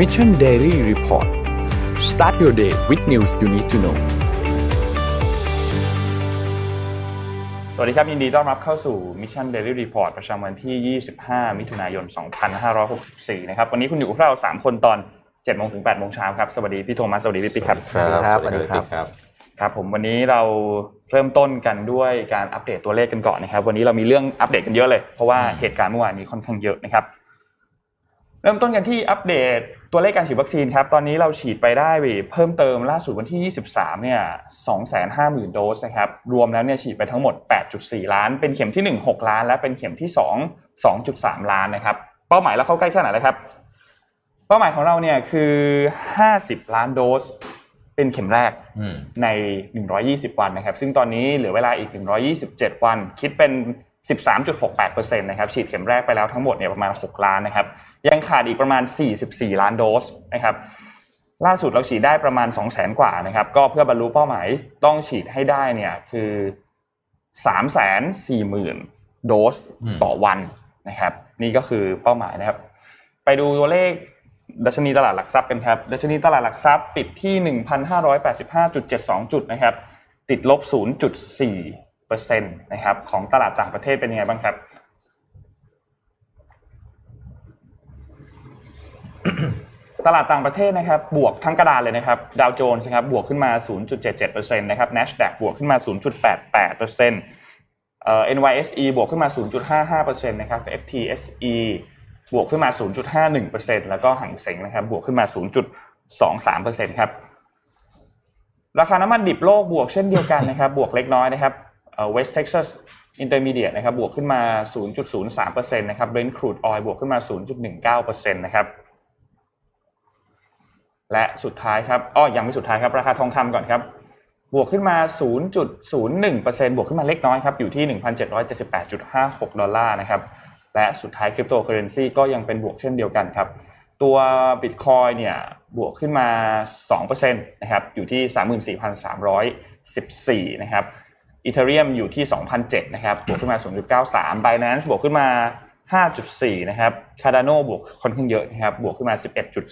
Mission Daily Report start your day with news you need to know สวัสดีครับ ยินดีต้อนรับเข้าสู่ Mission Daily Report ประจำวันที่ 25 มิถุนายน 2564 นะครับ วันนี้คุณอยู่กับเรา 3 คนตอน7โมงถึง8โมงเช้าครับ สวัสดีพี่โทมัส สวัสดีพี่ปิ๊กครับ ครับ สวัสดีครับ ครับผมวันนี้เราเริ่มต้นกันด้วยการอัปเดตตัวเลขกันก่อนนะครับ วันนี้เรามีเรื่องอัปเดตกันเยอะเลย เพราะว่าเหตุการณ์เมื่อวานนี้ค่อนข้างเยอะนะครับ เริ่มต้นกันที่อัปเดตตัวเลขการฉีดวัคซีนครับ ตอนนี้เราฉีดไปได้เพิ่มเติมล่าสุดวันที่ 23 เนี่ย 250,000 โดสนะครับ รวมแล้วเนี่ยฉีดไปทั้งหมด 8.4 ล้าน เป็นเข็มที่ 1 6 ล้าน และเป็นเข็มที่ 2 2.3 ล้านนะครับ เป้าหมายเราเข้าใกล้แค่ไหนแล้วครับ เป้าหมายของเราเนี่ยคือ 50 ล้านโดส เป็นเข็มแรกใน 120 วันนะครับ ซึ่งตอนนี้เหลือเวลาอีก 127 วัน คิดเป็น 13.68%นะครับ ฉีดเข็มแรกไปแล้วทั้งหมดเนี่ยประมาณ 6 ล้านนะครับ ยังขาดอีกประมาณ 44 ล้านโดสนะครับล่าสุดเราฉีดได้ประมาณ 200,000กว่านะครับ ก็เพื่อบรรลุเป้าหมายต้องฉีดให้ได้เนี่ยคือ340,000 โดสต่อวันนะครับ นี่ก็คือเป้าหมายนะครับ ไปดูตัวเลขดัชนีตลาดหลักทรัพย์กันครับดัชนีตลาดหลักทรัพย์ปิดที่ 1,585.72 จุดนะครับ ติดลบ 0.4เปอร์เซ็นต์นะครับของตลาดต่างประเทศเป็นยังไงบ้างครับ ตลาดต่างประเทศนะครับบวกทั้งกระดานเลยนะครับดาวโจนส์นะครับบวกขึ้นมา 0.77%นะครับ NASDAQ บวกขึ้นมา 0.88%เอ่อ NYSE บวกขึ้นมา 0.55%นะครับ FTSE บวกขึ้นมา 0.51%แล้วก็หังเส็งนะครับบวกขึ้นมา 0.23%ครับราคาน้ำมันดิบโลกบวกเช่นเดียวกันนะครับบวกเล็กน้อยนะครับ West Texas Intermediate นะครับบวกขึ้นมา 0.03%นะครับ Brent Crude Oil บวกขึ้นมา 0.19%นะครับ และสุดท้ายครับอ้อยังไม่สุดท้ายครับราคาทองคำก่อนครับ บวกขึ้นมา 0.01%บวกขึ้นมาเล็กน้อยครับ อยู่ที่ 1,778.56 ดอลลาร์นะครับ และสุดท้ายคริปโตเคอเรนซีก็ยังเป็นบวกเช่นเดียวกันครับ ตัว Bitcoin เนี่ยบวกขึ้นมา 2%นะครับ อยู่ที่ 34,314 นะครับ Ethereum อยู่ที่ 2,007นะครับ บวกขึ้นมา 0.93 Binance บวกขึ้นมา 5.4 นะครับ Cardano บวกค่อนข้างเยอะนะครับ บวกขึ้นมา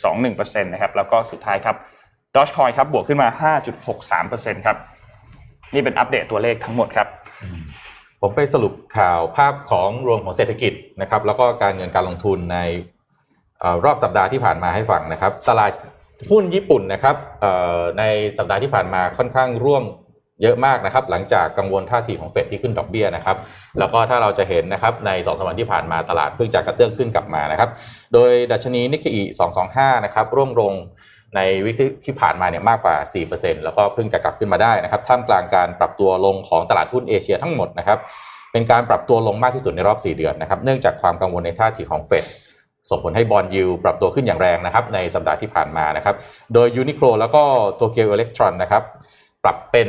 11.21%นะครับ แล้วก็สุดท้ายครับ Dogecoin ครับ บวกขึ้นมา 5.63%ครับ นี่เป็นอัปเดตตัวเลขทั้งหมดครับ ผมไปสรุปข่าวภาพของรวมของเศรษฐกิจนะครับ แล้วก็การเงินการลงทุนในรอบสัปดาห์ที่ผ่านมาให้ฟังนะครับ ตลาดหุ้นญี่ปุ่นนะครับในสัปดาห์ที่ผ่านมาค่อนข้างร่วง เยอะมากนะครับ หลังจากกังวลท่าทีของเฟดที่ขึ้นดอกเบี้ยนะครับ แล้วก็ถ้าเราจะเห็นนะครับในสองสวันที่ผ่านมาตลาดเพิ่งจะกระเตื้องขึ้นกลับมานะครับ โดยดัชนีนิกเกอิ225 นะครับ ร่วงลงในวิกที่ผ่านมาเนี่ยมากกว่า 4%แล้วก็เพิ่งจะกลับขึ้นมาได้นะครับ ท่ามกลางการปรับตัวลงของตลาดหุ้นเอเชียทั้งหมดนะครับ เป็นการปรับตัวลงมากที่สุดในรอบ 4 เดือนนะครับ เนื่องจากความกังวลในท่าทีของเฟดส่งผลให้ bond yield ปรับตัวขึ้นอย่างแรงนะครับในสัปดาห์ที่ผ่านมานะครับ โดย Uniqlo แล้วก็ Tokyo Electron นะครับ ปรับเป็น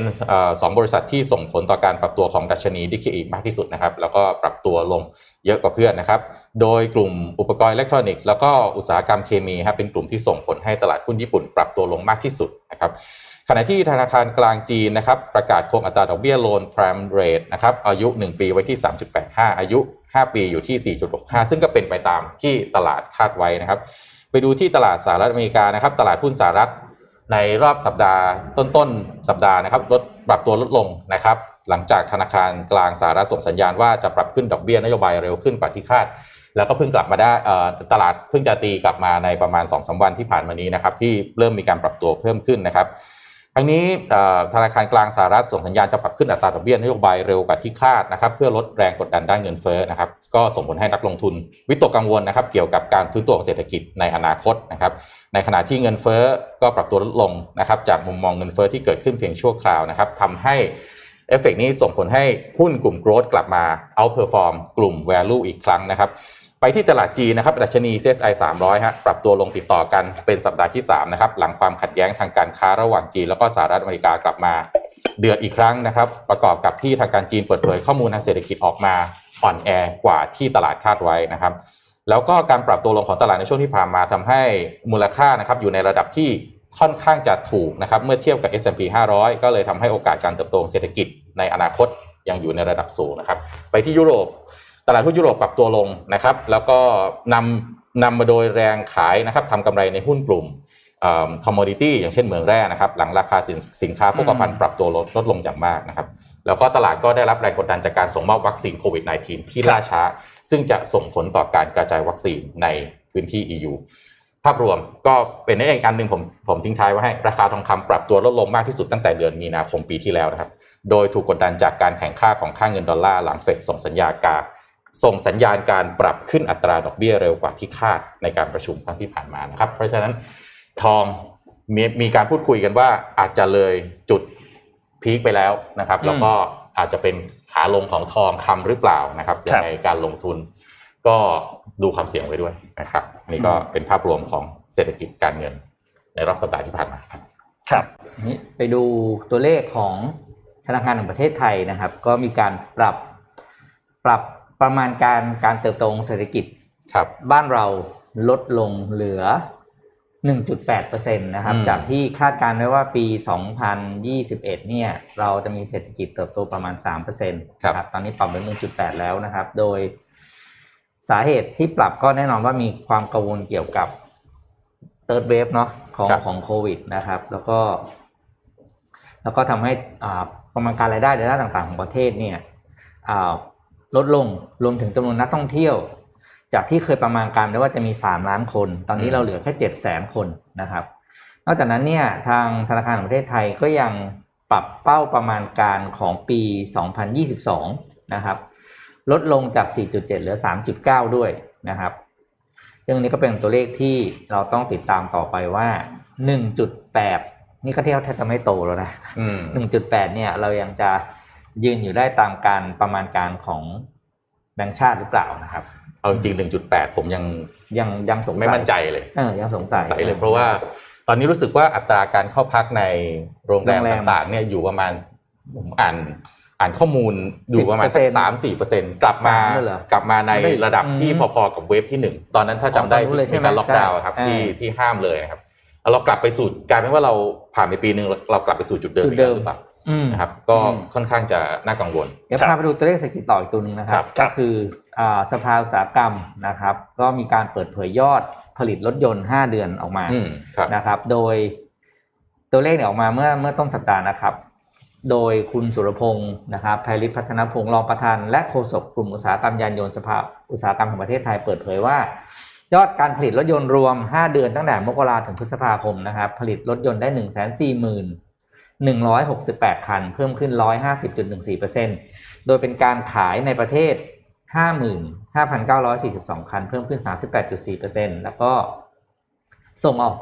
สองบริษัทที่ส่งผลต่อการปรับตัวของดัชนีนิกเคอิมากที่สุดนะครับ แล้วก็ปรับตัวลงเยอะกว่าเพื่อนนะครับ โดยกลุ่มอุปกรณ์อิเล็กทรอนิกส์แล้วก็อุตสาหกรรมเคมีครับเป็นกลุ่มที่ส่งผลให้ตลาดหุ้นญี่ปุ่น ปรับตัวลงมากที่สุดนะครับขณะที่ธนาคารกลางจีนนะครับประกาศคงอัตราดอกเบี้ยโลน prime rate นะครับอายุ 1 ปีไว้ที่ 3.85 อายุ 5 ปีอยู่ที่ 4.65 ซึ่งก็เป็นไปตามที่ตลาดคาดไว้นะครับ ไปดูที่ตลาดสหรัฐอเมริกานะครับ ตลาดหุ้นสหรัฐ ในรอบสัปดาห์ต้นๆสัปดาห์นะครับลดปรับตัวลดลงนะครับ หลังจากธนาคารกลางสหรัฐส่งสัญญาณว่าจะปรับขึ้นดอกเบี้ยนโยบายเร็วขึ้นกว่าที่คาด แล้วก็เพิ่งกลับมาได้ตลาดเพิ่งจะตีกลับมาในประมาณ2อสวันที่ผ่านมานี้นะครับที่เริ่มมีการปรับตัวเพิ่มขึ้นนะครับ ทั้งนี้ธนาคารกลางสหรัฐส่งสัญญาณจะปรับขึ้นอัตราดอกเบี้ยนโยบายเร็วกว่าที่คาดนะครับเพื่อลดแรงกดดันด้านเงินเฟ้อนะครับก็ส่งผลให้นักลงทุน วิตกกังวลนะครับเกี่ยวกับการฟื้นตัวของเศรษฐกิจในอนาคตนะครับในขณะที่เงินเฟ้อก็ปรับตัวลดลงนะครับจากมุมมองเงินเฟ้อที่เกิดขึ้นเพียงชั่วคราวนะครับทำให้เอฟเฟกนี้ส่งผลให้หุ้นกลุ่ม growth กลับมา outperform กลุ่ม value อีกครั้งนะครับ ไปที่ตลาดจีนนะครับดัชนี CSI 300 ฮะ ปรับตัวลงติดต่อกันเป็นสัปดาห์ที่ 3 นะครับ หลังความขัดแย้งทางการค้าระหว่างจีน แล้วก็สหรัฐอเมริกากลับมา เดือดอีกครั้งนะครับ ประกอบกับที่ทางการจีนเปิดเผยข้อมูลทางเศรษฐกิจออกมาอ่อนแอกว่าที่ตลาดคาดไว้นะครับ แล้วก็การปรับตัวลงของตลาดในช่วงที่ผ่านมาทำให้มูลค่านะครับอยู่ในระดับที่ค่อนข้างจะถูกนะครับเมื่อเทียบกับ S&P 500 ก็เลยทำให้โอกาสการเติบโตเศรษฐกิจในอนาคตยังอยู่ในระดับสูงนะครับ ไปที่ยุโรป ตลาดหุ้นยุโรปปรับตัวลงนะครับ แล้วก็นำนำมาโดยแรงขายนะครับทำกำไรในหุ้นกลุ่มcommodity อย่างเช่นเหมืองแร่นะครับหลังราคาสินสินค้าโภคภัณฑ์ปรับตัวลดลดลงอย่างมากนะครับแล้วก็ตลาดก็ได้รับแรงกดดันจากการส่งมอบวัคซีนโควิด -19 ที่ล่าช้า ซึ่งจะส่งผลต่อการกระจายวัคซีนในพื้นที่ EU ภาพรวมก็เป็นอีกอันหนึ่งผมผมทิ้งท้ายไว้ให้ราคาทองคำปรับตัวลดลงมากที่สุดตั้งแต่เดือนมีนาคมปีที่แล้วนะครับ โดยถูกกดดันจากการแข็งค่าของค่าเงินดอลลาร์หลังเฟดส่งสัญญาการ ส่งสัญญาณการปรับขึ้นอัตราดอกเบี้ยเร็วกว่าที่คาดในการประชุมครั้งที่ผ่านมานะครับ เพราะฉะนั้นทองมีมีการพูดคุยกันว่าอาจจะเลยจุดพีคไปแล้วนะครับ แล้วก็อาจจะเป็นขาลงของทองคำหรือเปล่านะครับอย่างในการลงทุน ก็ดูความเสี่ยงไว้ด้วยนะครับนี่ก็เป็นภาพรวมของเศรษฐกิจการเงิน ในรอบสัปดาห์ที่ผ่านมาครับ ครับนี่ไปดูตัวเลขของธนาคารแห่งประเทศไทยนะครับ ก็มีการปรับปรับ ประมาณการการเติบโตของเศรษฐกิจครับบ้านเราลดลงเหลือ 1.8%นะครับอืมจากที่คาดการณ์ไว้ว่าปี 2021 เนี่ย เราจะมีเศรษฐกิจเติบโตประมาณ 3%นะครับ ตอนนี้ปรับเป็น1.8 แล้วนะครับ โดยสาเหตุที่ปรับก็แน่นอนว่ามีความกังวลเกี่ยวกับ third wave เนาะของครับของโควิดนะครับ แล้วก็ แล้วก็ทำให้อ่าประมาณการรายได้ในด้านต่าง ๆ ของประเทศเนี่ยอ่า ลดลงรวมถึงจำนวนนักท่องเที่ยว จากที่เคยประมาณการไว้ว่าจะมี 3 ล้านคน ตอนนี้อืมเราเหลือแค่7 0 0 0 0 0คนนะครับ นอกจากนั้นเนี่ยทางธนาคารแห่งประเทศไทยก็ยังปรับเป้าประมาณการของปี 2022 นะครับ ลดลงจาก 4.7 เหลือ 3.9 ด้วยนะครับซึ่งอันนี้ก็เป็นตัวเลขที่เราต้องติดตามต่อไปว่า 1.8 นี่ก็เที่ยวแทบจะไม่โตแล้วนะอืม1.8 เนี่ยเรายังจะ ยืนอยู่ได้ตามการประมาณการของแบงก์ชาติหรือเปล่านะครับ เอาจริงๆ1.8 ผมยังยังยังสงสัยไม่มั่นใจเลยเออยังสงสัยใสเลย เพราะว่าตอนนี้รู้สึกว่าอัตราการเข้าพักในโรงแรมโรงแรมต่างๆเนี่ยอยู่ประมาณผมอ่านอ่านข้อมูลอยู่ประมาณสัก10%สามสี่เปอร์เซ็นกลับมาสามเลยเหรอกลับมาในไม่ได้ระดับที่อืมพอๆกับเวฟที่หนึ่งตอนนั้นถ้าจำได้อ๋อตอนนู้นเลยใช่มีไหมการล็อกดาวน์ครับใช่ที่อ่าที่ห้ามเลยนะครับแล้วเรากลับไปสู่กลายเป็นว่าเราผ่านไปปีหนึ่งเรากลับไปสู่จุดเดิมจุดอีกเดิแล้วมหรือเปล่าอืม นะครับก็อืมค่อนข้างจะน่ากังวลเดี๋ยวครับพาไปดูตัวเลขเศรษฐกิจต่ออีกตัวหนึงนะคครัรับบก็คืออ่าสภาอุตสาหกรรมนะครับ ก็มีการเปิดเผยยอดผลิตรถยนต์ 5 เดือนออกมาอืมครับนะครับ โดยตัวเลขเนี่ยออกมาเมื่อเมื่อต้นสัปดาห์นะครับ โดยคุณสุรพงศ์นะครับไพริศพัฒนพงศ์รองประธาน และโฆษกกลุ่มอุตสาหกรรมยานยนต์สภาอุตสาหกรรมแห่งประเทศไทยเปิดเผยว่า ยอดการผลิตรถยนต์รวม 5 เดือนตั้งแต่มกราถึงพฤษภาคมนะครับ ผลิตรถยนต์ได้ 1 4 0 0 0 168 คัน เพิ่มขึ้น 150.14%โดยเป็นการขายในประเทศ 55,942 คัน เพิ่มขึ้น 38.4%แล้วก็ส่งออก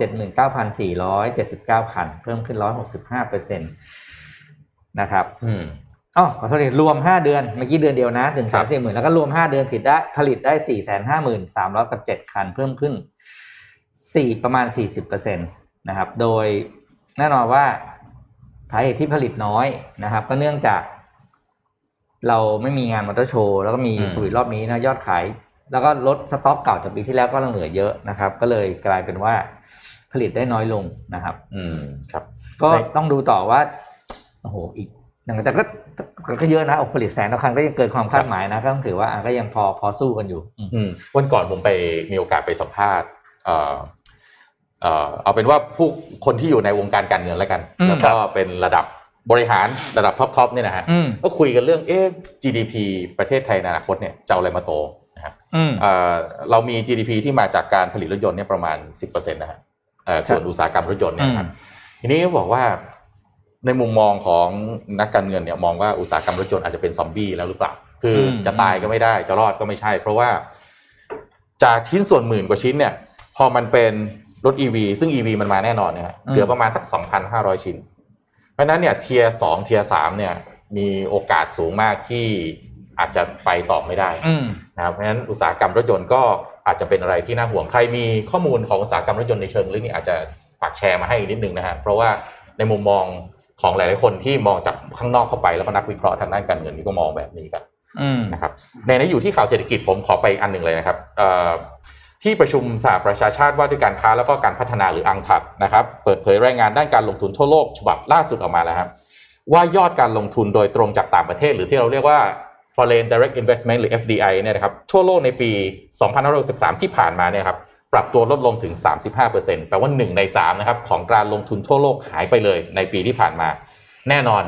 79,479 คัน เพิ่มขึ้น 165%นะครับ อืมอ๋อขอโทษทีรวม 5 เดือน เมื่อกี้เดือนเดียวนะถึงสามสี่หมื่นแล้วก็รวม 5 เดือนผลิตได้ผลิตได้สี่แสนห้าหมื่นสามร้อยกับเจ็ดคัน เพิ่มขึ้นสี่ประมาณสี่สิบเปอร์เซ็นตนะครับ โดยแน่นอนว่า สาเหตุที่ผลิตน้อยนะครับ ก็เนื่องจาก เราไม่มีงานมอเตอร์โชว์แล้วก็มีอืมโควิดรอบนี้นะยอดขาย แล้วก็ลดสต็อกเก่าจากปีที่แล้วก็ยังเหลือเยอะนะครับ ก็เลยกลายเป็นว่าผลิตได้น้อยลงนะครับ อืมครับ ก็ในต้องดูต่อว่าโอ้โหอีกแต่ก็ก็ก็เยอะนะโอ้ผลิตแสนต่อครั้งก็ยังเกินความคาดหมายนะก็ต้องถือว่าอะก็ยังพอพอสู้กันอยู่ อืมอืมวันก่อนผมไปมีโอกาสไปสัมภาษณ์ เอ่อเอ่อเอาเป็นว่าผู้คนที่อยู่ในวงการการเงินแล้วกันอืมแล้วก็เป็นระดับบริหารระดับ top top เนี่ยนะฮะอืมก็คุยกันเรื่องเอ๊ะ GDP ประเทศไทยในอนาคตเนี่ยจะเอาอะไรมาโตนะครับอืมเอ่อเรามี GDP ที่มาจากการผลิตรถยนต์เนี่ยประมาณ 10%นะฮะเอ่อส่วนอุตสาหกรรมรถยนต์เนี่ยนะครับทีนี้ก็บอกว่าในมุมมองของนักการเงินเนี่ยมองว่าอุตสาหกรรมรถยนต์อาจจะเป็นซอมบี้แล้วหรือเปล่า คืออมจะตายก็ไม่ได้จะรอดก็ไม่ใช่ เพราะว่าจากชิ้นส่วนหมื่นกว่าชิ้นเนี่ย พอมันเป็น รถ EV ซึ่ง EV มันมาแน่นอนนะฮะเหลือประมาณสัก 2,500 ชิ้น เพราะฉะนั้นเนี่ยเทียสองเทียสามเนี่ยมีโอกาสสูงมากที่อาจจะไปต่อไม่ได้อืมนะครับเพราะฉะนั้นอุตสาหกรรมรถยนต์ก็อาจจะเป็นอะไรที่น่าห่วงใครมีข้อมูลของอุตสาหกรรมรถยนต์ในเชิงลึกนี่อาจจะฝากแชร์มาให้นิดนึงนะฮะเพราะว่าในมุมมองของหลายๆคนที่มองจากข้างนอกเข้าไปแล้วก็นักวิเคราะห์ทางด้านการเงินนี่ก็มองแบบนี้กันอืมนะครับในนี้อยู่ที่ข่าวเศรษฐกิจผมขอไปอันหนึ่งเลยนะครับเอ่อ ที่ประชุมสหประชาชาติว่าด้วยการค้าแล้วก็การพัฒนาหรืออังทัดนะครับ เปิดเผยรายงานด้านการลงทุนทั่วโลกฉบับล่าสุดออกมาแล้วครับ ว่ายอดการลงทุนโดยตรงจากต่างประเทศ หรือที่เราเรียกว่า foreign direct investment หรือ FDI เนี่ยนะครับทั่วโลกในปี 2563 ที่ผ่านมาเนี่ยครับปรับตัวลดลงถึง 35%แปลว่า 1 ใน3นะครับของการลงทุนทั่วโลกหายไปเลยในปีที่ผ่านมา แน่นอน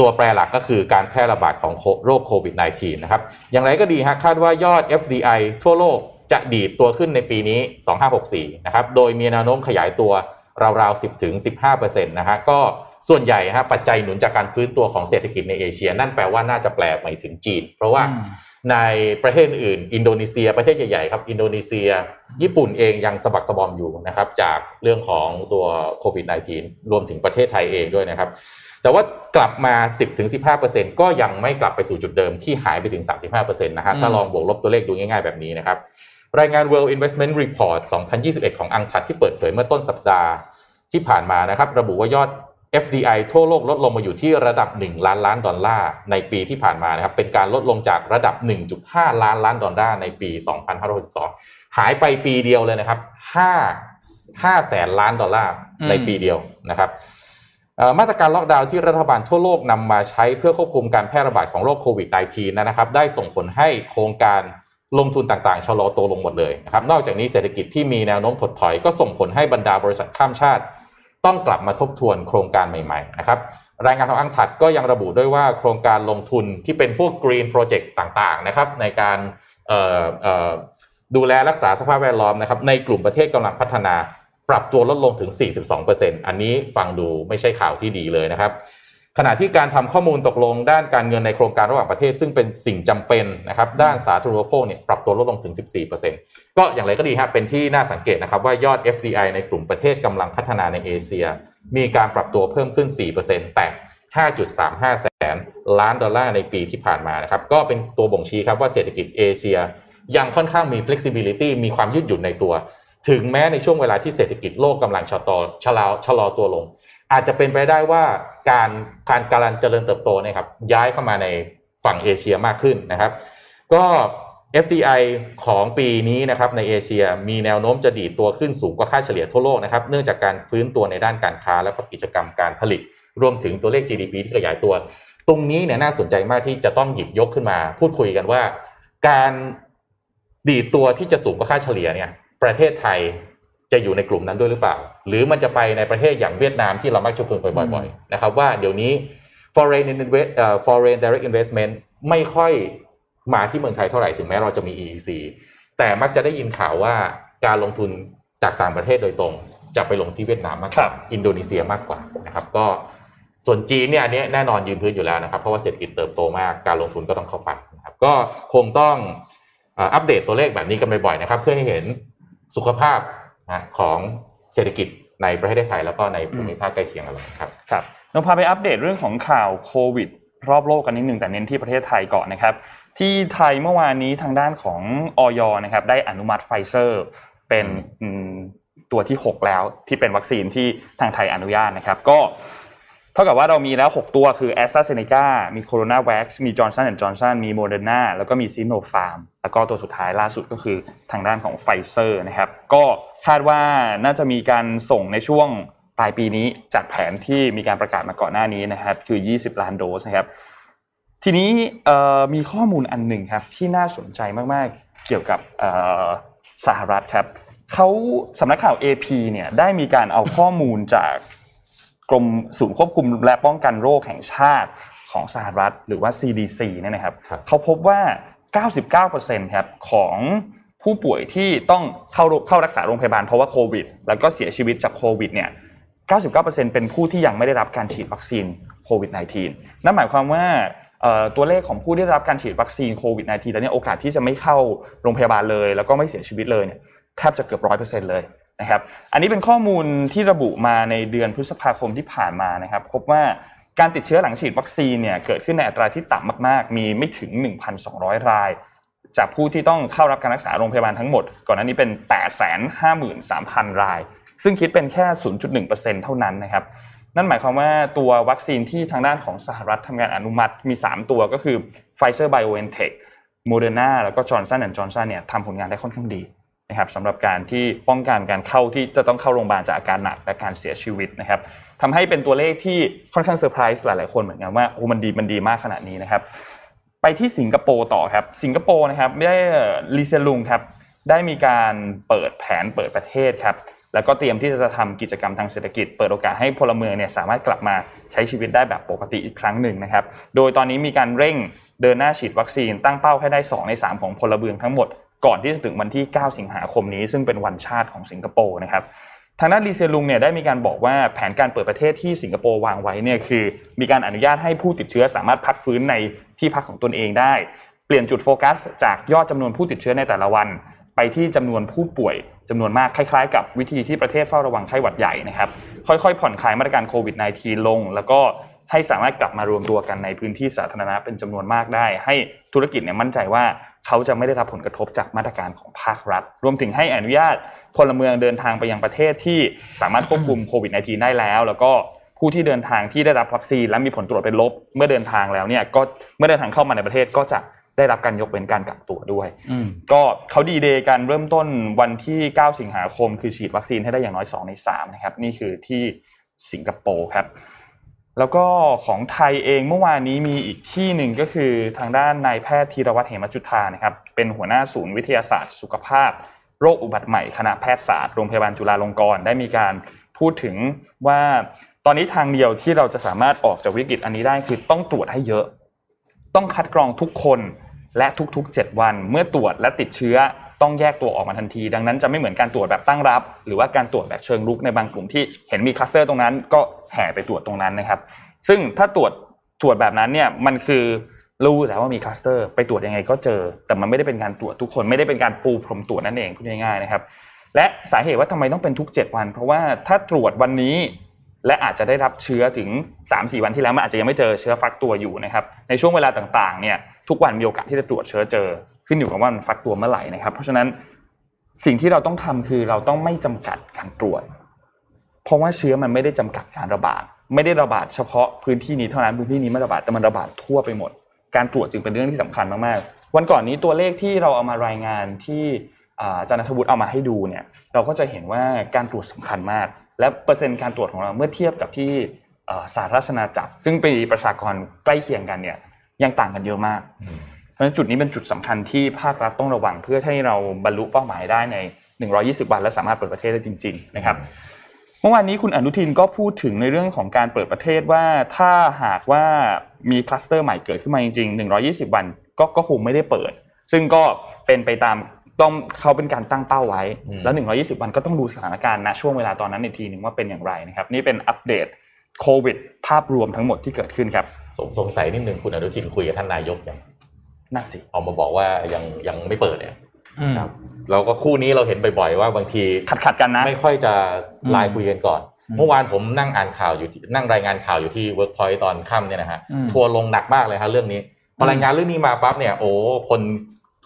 ตัวแปรหลักก็คือการแพร่ระบาดของโรคโควิด -19 นะครับอย่างไรก็ดีฮะคาดว่ายอด FDI ทั่วโลก จะดีดตัวขึ้นในปีนี้ 2564 นะครับ โดยมีแนวโน้มขยายตัวราวๆ 10ถึง15%นะฮะ ก็ส่วนใหญ่ฮะปัจจัยหนุนจากการฟื้นตัวของเศรษฐกิจในเอเชีย นั่นแปลว่าน่าจะแปลไปถึงจีน เพราะว่าในประเทศอื่น อินโดนีเซีย ประเทศใหญ่ๆครับ อินโดนีเซีย ญี่ปุ่นเองยังสะบักสะบอมอยู่นะครับ จากเรื่องของตัวโควิด -19 รวมถึงประเทศไทยเองด้วยนะครับ แต่ว่ากลับมา 10-15%ก็ยังไม่กลับไปสู่จุดเดิมที่หายไปถึง 35%นะฮะ ถ้าลองบวกลบตัวเลขดูง่ายๆแบบนี้นะครับ รายงาน World Investment Report 2021 ของอังชัดที่เปิดเผยเมื่อต้นสัปดาห์ที่ผ่านมานะครับ ระบุว่ายอด FDI ทั่วโลกลดลงมาอยู่ที่ระดับ 1 ล้านล้านดอลลาร์ในปีที่ผ่านมานะครับ เป็นการลดลงจากระดับ 1.5 ล้านล้านดอลลาร์ในปี 2562 หายไปปีเดียวเลยนะครับ 5 5แสนล้านดอลลาร์ในปีเดียวนะครับมาตรการล็อกดาวน์ที่รัฐบาลทั่วโลกนำมาใช้เพื่อควบคุมการแพร่ระบาดของโรคโควิด -19 นะครับ ได้ส่งผลให้โครงการ ลงทุนต่างๆชะลอตัวลงหมดเลยนะครับนอกจากนี้เศรษฐกิจที่มีแนวโน้มถดถอยก็ส่งผลให้บรรดาบริษัทข้ามชาติ ต้องกลับมาทบทวนโครงการใหม่ๆนะครับรายงานของอังถัดก็ยังระบุด้วยว่าโครงการลงทุนที่เป็นพวก Green Project ต่างๆนะครับในการดูแลรักษาสภาพแวดล้อมนะครับในกลุ่มประเทศกำลังพัฒนาปรับตัวลดลงถึง 42%อันนี้ฟังดูไม่ใช่ข่าวที่ดีเลยนะครับ ขณะที่การทำข้อมูลตกลงด้านการเงินในโครงการระหว่างประเทศ ซึ่งเป็นสิ่งจำเป็นนะครับด้านสาธารณูปโภคเนี่ยปรับตัวลดลงถึง 14%ก็อย่างไรก็ดีครับเป็นที่น่าสังเกตนะครับว่ายอด FDI ในกลุ่มประเทศกำลังพัฒนาในเอเชีย มีการปรับตัวเพิ่มขึ้น 4%แต่ 5.35 แสนล้านดอลลาร์ในปีที่ผ่านมานะครับก็เป็นตัวบ่งชี้ครับว่าเศรษฐกิจเอเชีย ยังค่อนข้างมี flexibility มีความยืดหยุ่นในตัว ถึงแม้ในช่วงเวลาที่เศรษฐกิจโลกกำลังชะลอชะลอชะลอตัวลง อาจจะเป็นไปได้ว่าการการการเจริญเติบโตนะครับย้ายเข้ามาในฝั่งเอเชียมากขึ้นนะครับ ก็ FDI ของปีนี้นะครับในเอเชียมีแนวโน้มจะดีดตัวขึ้นสูงกว่าค่าเฉลี่ยทั่วโลกนะครับเนื่องจากการฟื้นตัวในด้านการค้าและก็กิจกรรมการผลิต รวมถึงตัวเลข GDP ที่ขยายตัว ตรงนี้เนี่ยน่าสนใจมากที่จะต้องหยิบยกขึ้นมา พูดคุยกันว่า การดีดตัวที่จะสูงกว่าค่าเฉลี่ยเนี่ยประเทศไทย จะอยู่ในกลุ่มนั้นด้วยหรือเปล่า หรือมันจะไปในประเทศอย่างเวียดนามที่เรามักจะพูดบ่อยๆนะครับว่าเดี๋ยวนี้ foreign invest foreign direct investment ไม่ค่อยมาที่เมืองไทยเท่าไหร่ถึงแม้เราจะมี EEC แต่มักจะได้ยินข่าวว่าการลงทุนจากต่างประเทศโดยตรง จะไปลงที่เวียดนามมากกว่าอินโดนีเซียมากกว่านะครับ ก็ส่วนจีนเนี่ยอันนี้แน่นอนยืนพื้นอยู่แล้วนะครับ เพราะว่าเศรษฐกิจเติบโตมากการลงทุนก็ต้องเข้าไปนะครับ ก็คงต้องอัปเดตตัวเลขแบบนี้กันบ่อยๆนะครับ เพื่อให้เห็นสุขภาพ นะของเศรษฐกิจในประเทศไทยแล้วก็ในภูมิภาคใกล้เคียงเราครับครับเราพาไปอัปเดตเรื่องของข่าวโควิด รอบโลกกันนิดหนึ่งแต่เน้นที่ประเทศไทยก่อนนะครับ ที่ไทยเมื่อวานนี้ทางด้านของอย.นะครับ ได้อนุมัติไฟเซอร์ เป็นตัวที่ 6 แล้วที่เป็นวัคซีนที่ทางไทยอนุญาตนะครับ ก็ เท่ากับว่าเรามีแล้ว 6 ตัวคือ AstraZeneca มี c o r o n a v a x มี Johnson Johnson มี Moderna แล้วก็มี Sinopharm แล้วก็ตัวสุดท้ายล่าสุดก็คือทางด้านของไฟเซอร์นะครับ ก็คาดว่าน่าจะมีการส่งในช่วงปลายปีนี้จากแผนที่มีการประกาศมาก่อนหน้านี้นะครับ คือ 20 ล้านโดสนะครับ ทีนี้มีข้อมูลอันหนึ่งครับที่น่าสนใจมากๆ เกี่ยวกับสหรัฐครับเขาสำนักข่าว AP เนี่ยได้มีการเอาข้อมูลจาก กรมศูนย์ควบคุมและป้องกันโรคแห่งชาติของสหรัฐ หรือว่า CDC เนี่ยนะครับ เขาพบว่า 99%ครับของผู้ป่วยที่ต้องเข้าเข้ารักษาโรงพยาบาลเพราะว่าโควิด แล้วก็เสียชีวิตจากโควิดเนี่ย 99%เป็นผู้ที่ยังไม่ได้รับการฉีดวัคซีนโควิด -19 นั่นหมายความว่าตัวเลขของผู้ได้รับการฉีดวัคซีนโควิด -19 แล้วเนี่ยโอกาสที่จะไม่เข้าโรงพยาบาลเลย แล้วก็ไม่เสียชีวิตเลยเนี่ยแทบจะเกือบร้อยเปอร์เซ็นต์เลย นะครับ อันนี้เป็นข้อมูลที่ระบุมาในเดือนพฤษภาคมที่ผ่านมานะครับ พบว่าการติดเชื้อหลังฉีดวัคซีนเนี่ยเกิดขึ้นในอัตราที่ต่ำมากๆ มีไม่ถึง 1,200 ราย จากผู้ที่ต้องเข้ารับการรักษาโรงพยาบาลทั้งหมด ก่อนหน้านี้เป็น 853,000 ราย ซึ่งคิดเป็นแค่ 0.1%เท่านั้นนะครับ นั่นหมายความว่าตัววัคซีนที่ทางด้านของสหรัฐทำการอนุมัติมี 3 ตัวก็คือ Pfizer BioNTech Moderna แล้วก็ Johnson Johnson เนี่ยทำผลงานได้ค่อนข้างดี นะครับสำหรับการที่ป้องกันการเข้าที่จะต้องเข้าโรงพยาบาลจากอาการหนักและการเสียชีวิตนะครับทำให้เป็นตัวเลขที่ค่อนข้างเซอร์ไพรส์หลาย ๆ คนเหมือนกันว่าโอ้มันดีมันดีมากขนาดนี้นะครับ ไปที่สิงคโปร์ต่อครับ สิงคโปร์นะครับได้ลีเซลุงครับได้มีการเปิดแผนเปิดประเทศครับแล้วก็เตรียมที่จะทำกิจกรรมทางเศรษฐกิจ เปิดโอกาสให้พลเมืองเนี่ยสามารถกลับมาใช้ชีวิตได้แบบปกติอีกครั้งหนึ่งนะครับ โดยตอนนี้มีการเร่งเดินหน้าฉีดวัคซีนตั้งเป้าให้ได้ 2 ใน 3 ของพลเมืองทั้งหมด ก่อนที่จะถึงวันที่ 9 สิงหาคมนี้ ซึ่งเป็นวันชาติของสิงคโปร์นะครับทางด้านลีเซลุงเนี่ยได้มีการบอกว่าแผนการเปิดประเทศที่สิงคโปร์วางไว้เนี่ยคือ มีการอนุญาตให้ผู้ติดเชื้อสามารถพักฟื้นในที่พักของตนเองได้ เปลี่ยนจุดโฟกัส จากยอดจำนวนผู้ติดเชื้อในแต่ละวัน ไปที่จำนวนผู้ป่วยจำนวนมากคล้ายๆ กับวิธีที่ประเทศเฝ้าระวังไข้หวัดใหญ่นะครับค่อยๆ ผ่อนคลายมาตรการโควิด -19 ลง แล้วก็ ให้สามารถกลับมารวมตัวกันในพื้นที่สาธารณะเป็นจำนวนมากได้ ให้ธุรกิจเนี่ยมั่นใจว่าเขาจะไม่ได้รับผลกระทบจากมาตรการของภาครัฐ รวมถึงให้อนุญาตพลเมืองเดินทางไปยังประเทศที่สามารถควบคุมโควิด -19 ได้แล้ว แล้วก็ผู้ที่เดินทางที่ได้รับวัคซีนและมีผลตรวจเป็นลบ เมื่อเดินทางแล้วเนี่ยก็เมื่อเดินทางเข้ามาในประเทศก็จะได้รับการยกเว้นการกักตัวด้วยอืมก็เขาดีเดย์กันเริ่มต้นวันที่ 9 สิงหาคม คือฉีดวัคซีนให้ได้อย่างน้อย 2 ใน 3 นะครับ นี่คือที่สิงคโปร์ครับ แล้วก็ของไทยเองเมื่อวานนี้มีอีกที่หนึ่งก็คือทางด้านนายแพทย์ธีรวัตรเหมจุธานะครับเป็นหัวหน้าศูนย์วิทยาศาสตร์ สุขภาพ โรคอุบัติใหม่คณะแพทยศาสตร์โรงพยาบาลจุฬาลงกรณ์ได้มีการพูดถึงว่าตอนนี้ทางเดียวที่เราจะสามารถออกจากวิกฤตอันนี้ได้คือต้องตรวจให้เยอะ ต้องคัดกรองทุกคนและทุกๆ 7 วัน เมื่อตรวจและติดเชื้อ ต้องแยกตัวออกมาทันที ดังนั้นจะไม่เหมือนการตรวจแบบตั้งรับ หรือว่าการตรวจแบบเชิงรุกในบางกลุ่มที่เห็นมีคลัสเตอร์ตรงนั้น ก็แห่ไปตรวจตรงนั้นนะครับ ซึ่งถ้าตรวจตรวจแบบนั้นเนี่ยมันคือรู้แล้วว่ามีคลัสเตอร์ ไปตรวจยังไงก็เจอ แต่มันไม่ได้เป็นการตรวจทุกคนไม่ได้เป็นการปูพรมตรวจนั่นเองพูดง่ายๆนะครับ และสาเหตุว่าทำไมต้องเป็นทุก 7 วัน เพราะว่าถ้าตรวจวันนี้ และอาจจะได้รับเชื้อถึง 3-4 วันที่แล้วมันอาจจะยังไม่เจอเชื้อฟักตัวอยู่นะครับในช่วงเวลาต่างๆเนี่ยทุกวันมีโอกาสที่จะตรวจเชื้อเจอ ขึ้นอยู่กับว่ามันฟักตัวเมื่อไหร่นะครับ เพราะฉะนั้นสิ่งที่เราต้องทำคือเราต้องไม่จำกัดการตรวจ เพราะว่าเชื้อมันไม่ได้จำกัดการระบาด ไม่ได้ระบาดเฉพาะพื้นที่นี้เท่านั้นพื้นที่นี้ไม่ระบาดแต่มันระบาดทั่วไปหมด การตรวจจึงเป็นเรื่องที่สำคัญมากๆ วันก่อนนี้ตัวเลขที่เราเอามารายงานที่อาจารย์นทวุฒิเอามาให้ดูเนี่ยเราก็จะเห็นว่าการตรวจสำคัญมาก และเปอร์เซ็นต์การตรวจของเราเมื่อเทียบกับที่อ่าสหราชอาณาจักรซึ่งเป็นประชากรใกล้เคียงกันเนี่ยยังต่างกันเยอะมาก เพราะฉะนั้นจุดนี้เป็นจุดสำคัญที่ภาครัฐต้องระวังเพื่อให้เราบรรลุเป้าหมายได้ใน 120 วันและสามารถเปิดประเทศได้จริง ๆ นะครับ เมื่อวานนี้คุณอนุทินก็พูดถึงในเรื่องของการเปิดประเทศว่าถ้าหากว่ามีคลัสเตอร์ใหม่เกิดขึ้นมาจริง ๆ 120 วันก็ก็คงไม่ได้เปิด ซึ่งก็เป็นไปตามต้องเขาเป็นการตั้งเป้าไว้อืมแล้ว 120 วันก็ต้องดูสถานการณ์ณช่วงเวลาตอนนั้นอีกทีหนึ่งว่าเป็นอย่างไรนะครับนี่เป็นอัปเดตโควิด ภาพรวมทั้งหมดที่เกิดขึ้นครับสงสงสัยนิดนึงคุณอนุทินคุยกับท่านนายกยัง น่าสิออกมาบอกว่ายังยังไม่เปิดเนี่ยอืมครับเราก็คู่นี้เราเห็นบ่อยๆว่าบางทีขัดขัดๆกันนะไม่ค่อยจะ align อืมคุยกันก่อนอืมเมื่อวานผมนั่งอ่านข่าวอยู่ที่นั่งรายงานข่าวอยู่ที่เวิร์กพอยต์ตอนค่ำเนี่ยนะฮะอืมทัวร์ลงหนักมากเลยฮะเรื่องนี้พอรายงานเรื่องนี้มาปั๊บเนี่ยโอ้คน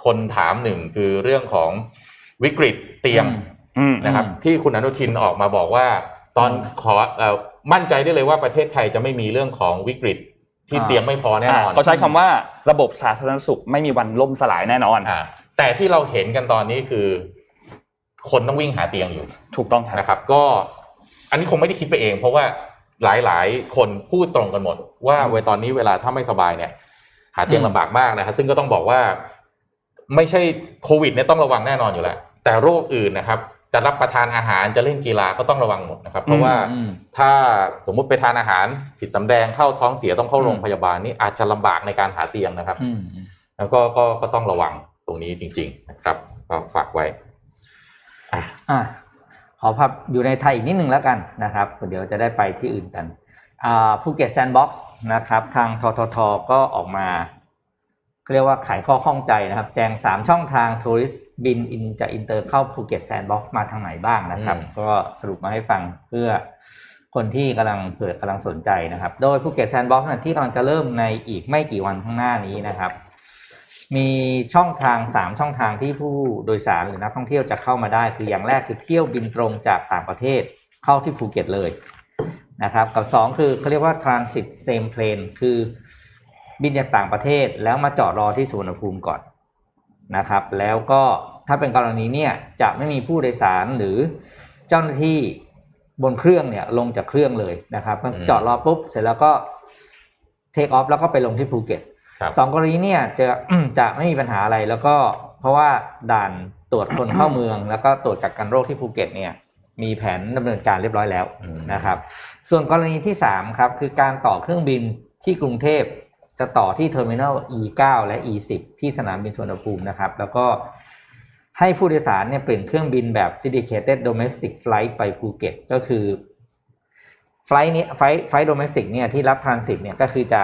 คนถามหนึ่งคือเรื่องของวิกฤตเตียงอืมนะครับอืมที่คุณอนุทินออกมาบอกว่า ตอนอืมขอเอ่อมั่นใจได้เลยว่าประเทศไทยจะไม่มีเรื่องของวิกฤต ที่อ่าเตียงไม่พอแน่นอนอ่าเขาใช้คำว่าระบบสาธารณสุขไม่มีวันล่มสลายแน่นอนอ่าแต่ที่เราเห็นกันตอนนี้คือ คนต้องวิ่งหาเตียงอยู่ ถูกต้องครับนะครับ ก็อันนี้คงไม่ได้คิดไปเอง เพราะว่าหลายๆ คนพูดตรงกันหมด ว่าเวลาตอนนี้เวลาถ้าไม่สบายเนี่ย หาเตียงอืมลำบากมากนะครับซึ่งก็ต้องบอกว่า ไม่ใช่โควิดเนี่ยต้องระวังแน่นอนอยู่แล้วแต่โรคอื่นนะครับ จะรับประทานอาหารจะเล่นกีฬาก็ต้องระวังหมดนะครับ เพราะว่าอืมถ้าสมมุติไปทานอาหารผิดสำแดงเข้าท้องเสียต้องเข้าอืมโรงพยาบาลนี่อาจจะลำบากในการหาเตียงนะครับอืมแล้วก็ก็ก็ต้องระวังตรงนี้จริง ๆ นะครับ ก็ฝากไว้อะอะขอพักอยู่ในไทยอีกนิดนึงแล้วกันนะครับ เดี๋ยวจะได้ไปที่อื่นกันอ่าภูเก็ต Sandbox นะครับ ทางทททก็ออกมาเรียกว่าไขข้อข้องใจนะครับ แจง 3 ช่องทาง tourist บิน in จะอินเตอร์เข้าภูเก็ต Sandbox มาทางไหนบ้างนะครับ ก็สรุปมาให้ฟังเพื่อคนที่กำลังเผื่อกำลังสนใจนะครับ โดยภูเก็ต Sandbox ที่กำลังจะเริ่มในอีกไม่กี่วันข้างหน้านี้นะครับ มีช่องทาง 3 ช่องทางที่ผู้โดยสารหรือนักท่องเที่ยวจะเข้ามาได้ คืออย่างแรกคือเที่ยวบินตรงจากต่างประเทศเข้าที่ภูเก็ตเลยนะครับ กับ 2 คือเขาเรียกว่า transit same plane คือบินจากต่างประเทศแล้วมาจอดรอที่สุวรรณภูมิก่อน นะครับ แล้วก็ถ้าเป็นกรณีเนี่ยจะไม่มีผู้โดยสารหรือเจ้าหน้าที่บนเครื่องเนี่ยลงจากเครื่องเลยนะครับอืมจอดรอปุ๊บเสร็จแล้วก็take off แล้วก็ไปลงที่ภูเก็ตครับสองกรณีเนี่ยจะจะไม่มีปัญหาอะไรแล้วก็เพราะว่าด่านตรวจคนเข้าเมือง แล้วก็ตรวจกักกันโรคที่ภูเก็ตเนี่ยมีแผนดำเนินการเรียบร้อยแล้วอืมนะครับ ส่วนกรณีที่สามครับคือการต่อเครื่องบินที่กรุงเทพ จะต่อที่ terminal E9 และ E10 ที่สนามบินสุวรรณภูมินะครับ แล้วก็ให้ผู้โดยสารเนี่ยเปลี่ยนเครื่องบินแบบ dedicated domestic flight ไปภูเก็ต ก็คือไฟล์นี้ไฟล์ไฟล์ domestic เนี่ยที่รับทรานสิตเนี่ยก็คือจะ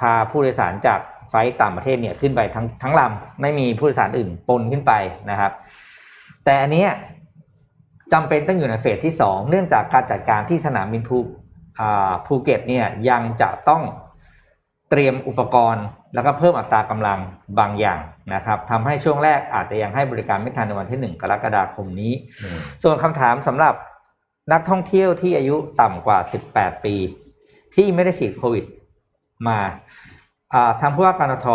พาผู้โดยสารจากไฟล์ต่างประเทศเนี่ยขึ้นไปทั้งทั้งลำไม่มีผู้โดยสารอื่นปนขึ้นไปนะครับ แต่อันนี้จำเป็นต้องอยู่ในเฟสที่ 2 เนื่องจากการจัดการที่สนามบินภูภูเก็ตเนี่ยยังจะต้อง เตรียมอุปกรณ์ แล้วก็เพิ่มอัตรากำลังบางอย่างนะครับทำให้ช่วงแรกอาจจะยังให้บริการไม่ทันในวันที่ 1 กรกฎาคมนี้อืมส่วนคำถามสำหรับนักท่องเที่ยวที่อายุต่ำกว่า 18 ปี ที่ไม่ได้ฉีดโควิดมาอ่าทางผู้ว่าการท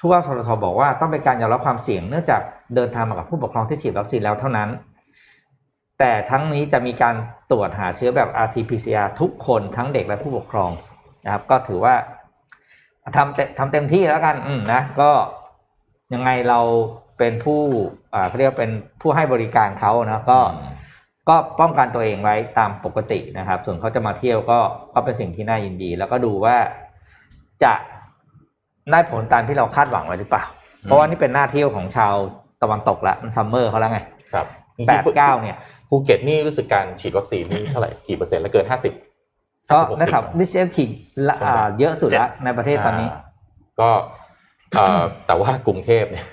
ผู้ว่าททบอกว่าต้องเป็นการยอมรับความเสี่ยงเนื่องจากเดินทางมากับผู้ปกครองที่ฉีดวัคซีนแล้วเท่านั้น แต่ทั้งนี้จะมีการตรวจหาเชื้อแบบ RT-PCR ทุกคนทั้งเด็กและผู้ปกครองนะครับ ก็ถือว่า ทำเต็มทำเต็มที่แล้วกันอืมนะก็ยังไงเราเป็นผู้อ่าเขาเรียกว่าเป็นผู้ให้บริการเขานะก็อืมก็ป้องกันตัวเองไว้ตามปกตินะครับ ส่วนเขาจะมาเที่ยวก็ก็เป็นสิ่งที่น่ายินดี แล้วก็ดูว่าจะได้ผลตามที่เราคาดหวังไว้หรือเปล่า เพราะว่านี่เป็นหน้าเที่ยวของชาวตะวันตกละมัน summer เขาแล้วไง ครับแปดเก้าเนี่ยภูเก็ตนี่รู้สึกการฉีดวัคซีนนี่เท่าไหร่กี่เปอร์เซ็นต์แล้วเกินห้าสิบ ก็นะครับดิเซลฉีดละอ่าเยอะสุดละในประเทศตอนนี้ ก็เอ่อแต่ว่ากรุงเทพเนี่ย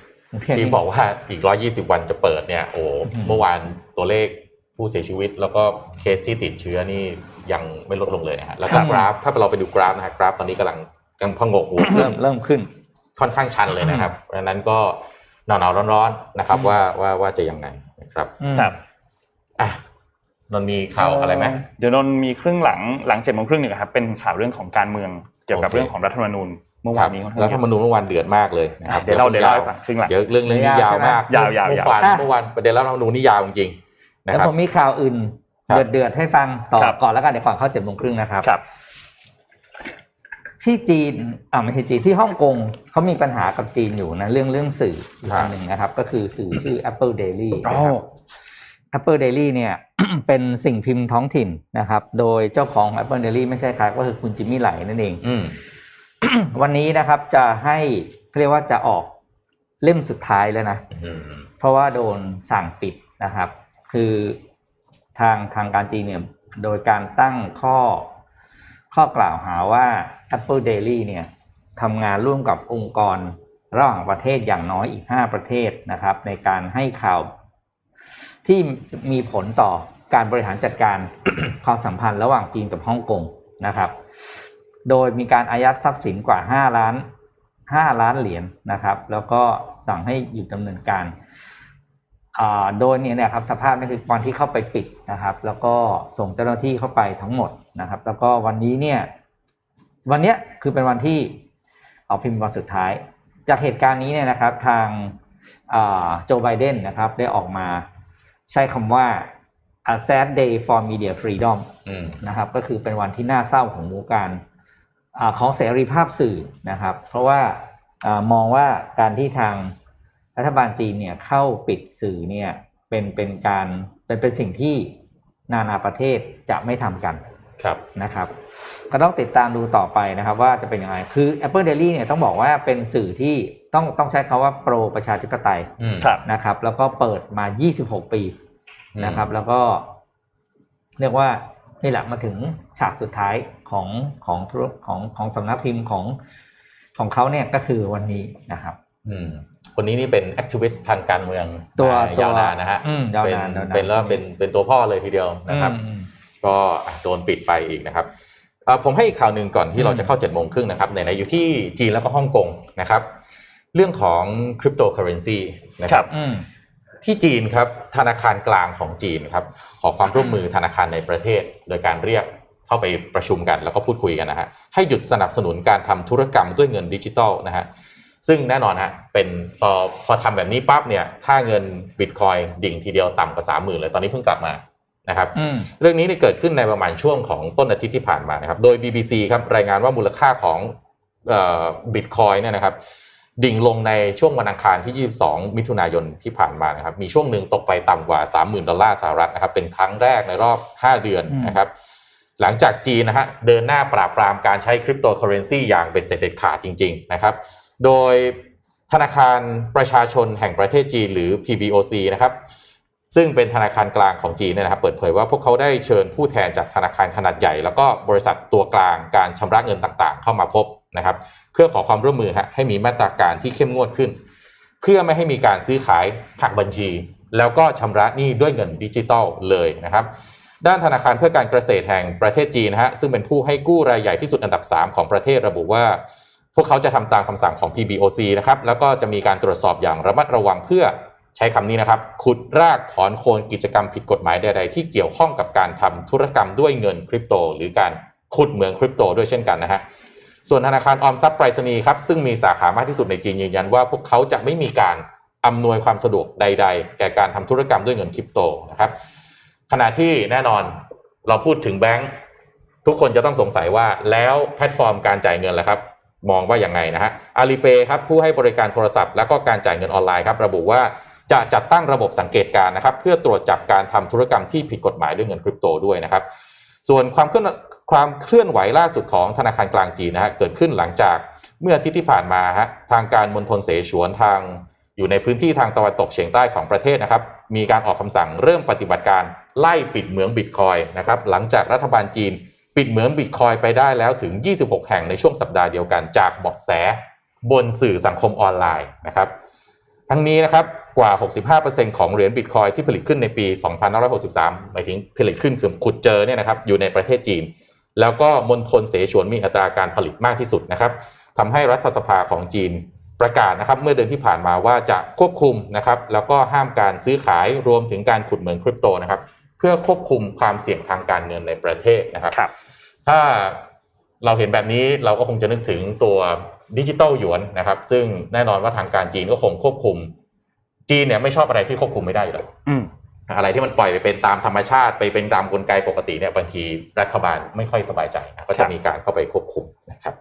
ที่บอกว่าอีก 120 วันจะเปิดเนี่ยโอ้อืมเมื่อวานตัวเลขผู้เสียชีวิต แล้วก็เคสที่ติดเชื้อนี่ยังไม่ลดลงเลยนะฮะแล้วก็กราฟถ้าเราไปดูกราฟนะฮะกราฟตอนนี้กำลังกำลังพงกหัวขึ้เริ่นมเริ่มขึ้นค่อนข้างชันเลยนะครับเพราะฉะนั้นก็หนาวๆร้อนๆนะครับ ว่าว่าว่าจะยังไงนะครับอืมครับอะ นนท์มีข่าวอะไรไหมเดี๋ยวนนท์มีครึ่งหลังหลังเจ็ดโมงครึ่งเนี่ยครับเป็นข่าวเรื่องของการเมืองเกี่ยวกับโอเคเรื่องของรัฐธรรมนูญเมื่อวานนี้ค่อนข้างแล้วเยธรอะรมนูญเมื่อวานเดือดมากเลยนะครับเดี๋ยวเราเดี๋ยวเล่าให้ฟังครึ่งหลังเดี๋ยวเรื่องเรื่องนี้ยาวมากยาวๆยาวๆเมื่อวานอะเมื่อวานประเด็นรัฐธรรมนูญนี่ยาวจริงๆนะแล้วครับผมมีข่าวอื่นครับเดือดเดือดๆให้ฟังต่อครับก่อนแล้วกันเดี๋ยวก่อนเข้าเจ็ดโมงครึ่งนะครับครับที่จีนอ่าไม่ใช่จีนที่ฮ่องกงเขามีปัญหากับจีนอยู่นะเรื่องเรื่องสื่ออีกครับอันหนึ่งนะครับ ก็คือสื่อชื่อ Apple Daily อ๋อนะครับ Apple Daily เนี่ยเป็นสิ่งพิมพ์ท้องถิ่นนะครับ โดยเจ้าของ Apple Daily ไม่ใช่ใครก็คือคุณจิมมี่ไหลนั่นเองอืมวันนี้นะครับจะให้เรียกว่าจะออกเล่มสุดท้ายแล้วนะอืมเพราะว่าโดนสั่งปิดนะครับ คือทางทางการจีนเนี่ยโดยการตั้งข้อข้อกล่าวหาว่า Apple Daily เนี่ยทำงานร่วมกับองค์กรระหว่างประเทศอย่างน้อยอีก 5 ประเทศนะครับ ในการให้ข่าว ที่มีผลต่อการบริหารจัดการความสัมพันธ์ระหว่างจีนกับฮ่องกงนะครับ โดยมีการอายัดทรัพย์สินกว่า 5 ล้าน 5 ล้านเหรียญนะครับ แล้วก็สั่งให้หยุดดำเนินการโดยเนี่ยนะครับสภาพนี่คือวันที่เข้าไปปิดนะครับ แล้วก็ส่งเจ้าหน้าที่เข้าไปทั้งหมดนะครับ แล้วก็วันนี้เนี่ยวันเนี้ยคือเป็นวันที่เอาพิมพ์วันสุดท้าย จากเหตุการณ์นี้เนี่ยนะครับทางโจไบเดนนะครับได้ออกมา ใช้คำว่า a sad day for media freedom อืมนะครับ ก็คือเป็นวันที่น่าเศร้าของวงการอาของเสรีภาพสื่อนะครับ เพราะว่าอามองว่าการที่ทางรัฐบาลจีนเนี่ยเข้าปิดสื่อเนี่ยเป็นเป็นการเป็นเป็นสิ่งที่นานาประเทศจะไม่ทำกันครับนะครับ ก็ต้องติดตามดูต่อไปนะครับ ว่าจะเป็นยังไงคือ Apple Daily เนี่ยต้องบอกว่าเป็นสื่อที่ ต้องต้องใช้คำว่า pro ประชาธิปไตยอืมครับนะครับ แล้วก็เปิดมา 26 ปีนะครับ แล้วก็ เรียกว่านี่แหละมาถึงฉากสุดท้ายของของธุรของของสำนักพิมพ์ของของเขาเนี่ยก็คือวันนี้นะครับ อืมคนนี้นี่เป็น activist ทางการเมืองตัวมาตัวยาวนานนะฮะอืมยาวเป็นนานยาวนานเป็นแล้วเป็นเป็นตัวพ่อเลยทีเดียวนะครับอืมก็โดนปิดไปอีกนะครับเอ่อผมให้อีกข่าวหนึ่งก่อนที่เราจะเข้า7จ็ดโมงครึ่งนะครับในในอยู่ที่จีนแล้วก็ฮ่องกงนะครับ เรื่องของคริปโตเคอเรนซีนะครับอืมที่จีนครับธนาคารกลางของจีนครับขอความร่วมมือธนาคารในประเทศ โดยการเรียกเข้าไปประชุมกันแล้วก็พูดคุยกันนะฮะให้หยุดสนับสนุนการทำธุรกรรมด้วยเงินดิจิทัลนะฮะซึ่งแน่นอนฮะเป็นพอพอทำแบบนี้ปั๊บเนี่ยค่าเงินบิตคอยน์ดิ่งทีเดียวต่ำกว่าสามหมื่นเลยตอนนี้เพิ่งกลับมานะครับอืมเรื่องนี้เนี่ยเกิดขึ้นในประมาณช่วงของต้นอาทิตย์ที่ผ่านมานะครับโดย BBC ครับรายงานว่ามูลค่าของบิตคอยน์เนี่ยนะครับ ดิ่งลงในช่วงวันอังคารที่ 22 มิถุนายนที่ผ่านมานะครับมีช่วงหนึ่งตกไปต่ำกว่า 30,000 ดอลลาร์สหรัฐนะครับเป็นครั้งแรกในรอบ 5 เดือนนะครับหลังจากจีนนะฮะเดินหน้าปราบปรามการใช้คริปโตเคอเรนซีอย่างเบ็ดเสร็จเด็ดขาดจริง ๆ นะครับ โดยธนาคารประชาชนแห่งประเทศจีนหรือ PBOC นะครับซึ่งเป็นธนาคารกลางของจีนเนี่ยนะครับเปิดเผยว่าพวกเขาได้เชิญผู้แทนจากธนาคารขนาดใหญ่ แล้วก็บริษัทตัวกลางการชำระเงินต่างๆ เข้ามาพบ นะครับเพื่อขอความร่วมมือฮะให้มีมาตรการที่เข้มงวดขึ้น เพื่อไม่ให้มีการซื้อขายหักบัญชี แล้วก็ชำระหนี้ด้วยเงินดิจิตอลเลยนะครับด้านธนาคารเพื่อการเกษตรแห่งประเทศจีนนะฮะซึ่งเป็นผู้ให้กู้รายใหญ่ที่สุดอันดับ 3 ของประเทศระบุว่า พวกเขาจะทำตามคำสั่งของ PBOC นะครับแล้วก็จะมีการตรวจสอบอย่างระมัดระวังเพื่อใช้คำนี้นะครับ ขุดรากถอนโคนกิจกรรมผิดกฎหมายใด ๆ ที่เกี่ยวข้องกับการทำธุรกรรมด้วยเงินคริปโต หรือการขุดเหมืองคริปโตด้วยเช่นกันนะฮะ ส่วนธนาคารออมทรัพย์ไปรษณีย์ครับซึ่งมีสาขามากที่สุดในจีนยืนยันว่าพวกเขาจะไม่มีการอำนวยความสะดวกใด ๆ แก่การทำธุรกรรมด้วยเงินคริปโตนะครับขณะที่แน่นอนเราพูดถึงแบงค์ทุกคนจะต้องสงสัยว่าแล้วแพลตฟอร์มการจ่ายเงินล่ะครับ มองว่าอย่างไงนะฮะอาลีเปครับผู้ให้บริการโทรศัพท์แล้วก็การจ่ายเงินออนไลน์ครับระบุว่าจะจัดตั้งระบบสังเกตการนะครับ เพื่อตรวจจับการทำธุรกรรมที่ผิดกฎหมายด้วยเงินคริปโตด้วยนะครับ ส่วนความเคลื่อนความเคลื่อนไหวล่าสุดของธนาคารกลางจีนนะฮะเกิดขึ้นหลังจากเมื่ออาทิตย์ที่ผ่านมาฮะทางการมณฑลเสฉวนทางอยู่ในพื้นที่ทางตะวันตกเฉียงใต้ของประเทศนะครับ มีการออกคำสั่งเริ่มปฏิบัติการไล่ปิดเหมืองบิตคอยนะครับหลังจากรัฐบาลจีนปิดเหมืองบิตคอยไปได้แล้วถึง 26 แห่งในช่วงสัปดาห์เดียวกันจากเบาะแสบนสื่อสังคมออนไลน์นะครับ ทั้งนี้นะครับ กว่า 65%ของเหรียญบิตคอยที่ผลิตขึ้นในปี 2563 หมายถึงผลิตขึ้นคือขุดเจอเนี่ยนะครับอยู่ในประเทศจีน แล้วก็มณฑลเสฉวนมีอัตราการผลิตมากที่สุดนะครับทำให้รัฐสภาของจีนประกาศนะครับเมื่อเดือนที่ผ่านมาว่าจะควบคุมนะครับแล้วก็ห้ามการซื้อขายรวมถึงการขุดเหมืองคริปโตนะครับเพื่อควบคุมความเสี่ยงทางการเงินในประเทศนะครับครับถ้าเราเห็นแบบนี้เราก็คงจะนึกถึงตัวดิจิตอลหยวนนะครับซึ่งแน่นอนว่าทางการจีนก็คงควบคุม จีนเนี่ยไม่ชอบอะไรที่ควบคุมไม่ได้อยู่แล้วอืมอะไรที่มันปล่อยไปเป็นตามธรรมชาติไปเป็นตามกลไกปกติเนี่ยบางทีรัฐบาลไม่ค่อยสบายใจนะก็ครัจะบมีการเข้าไปควบคุมนะครับ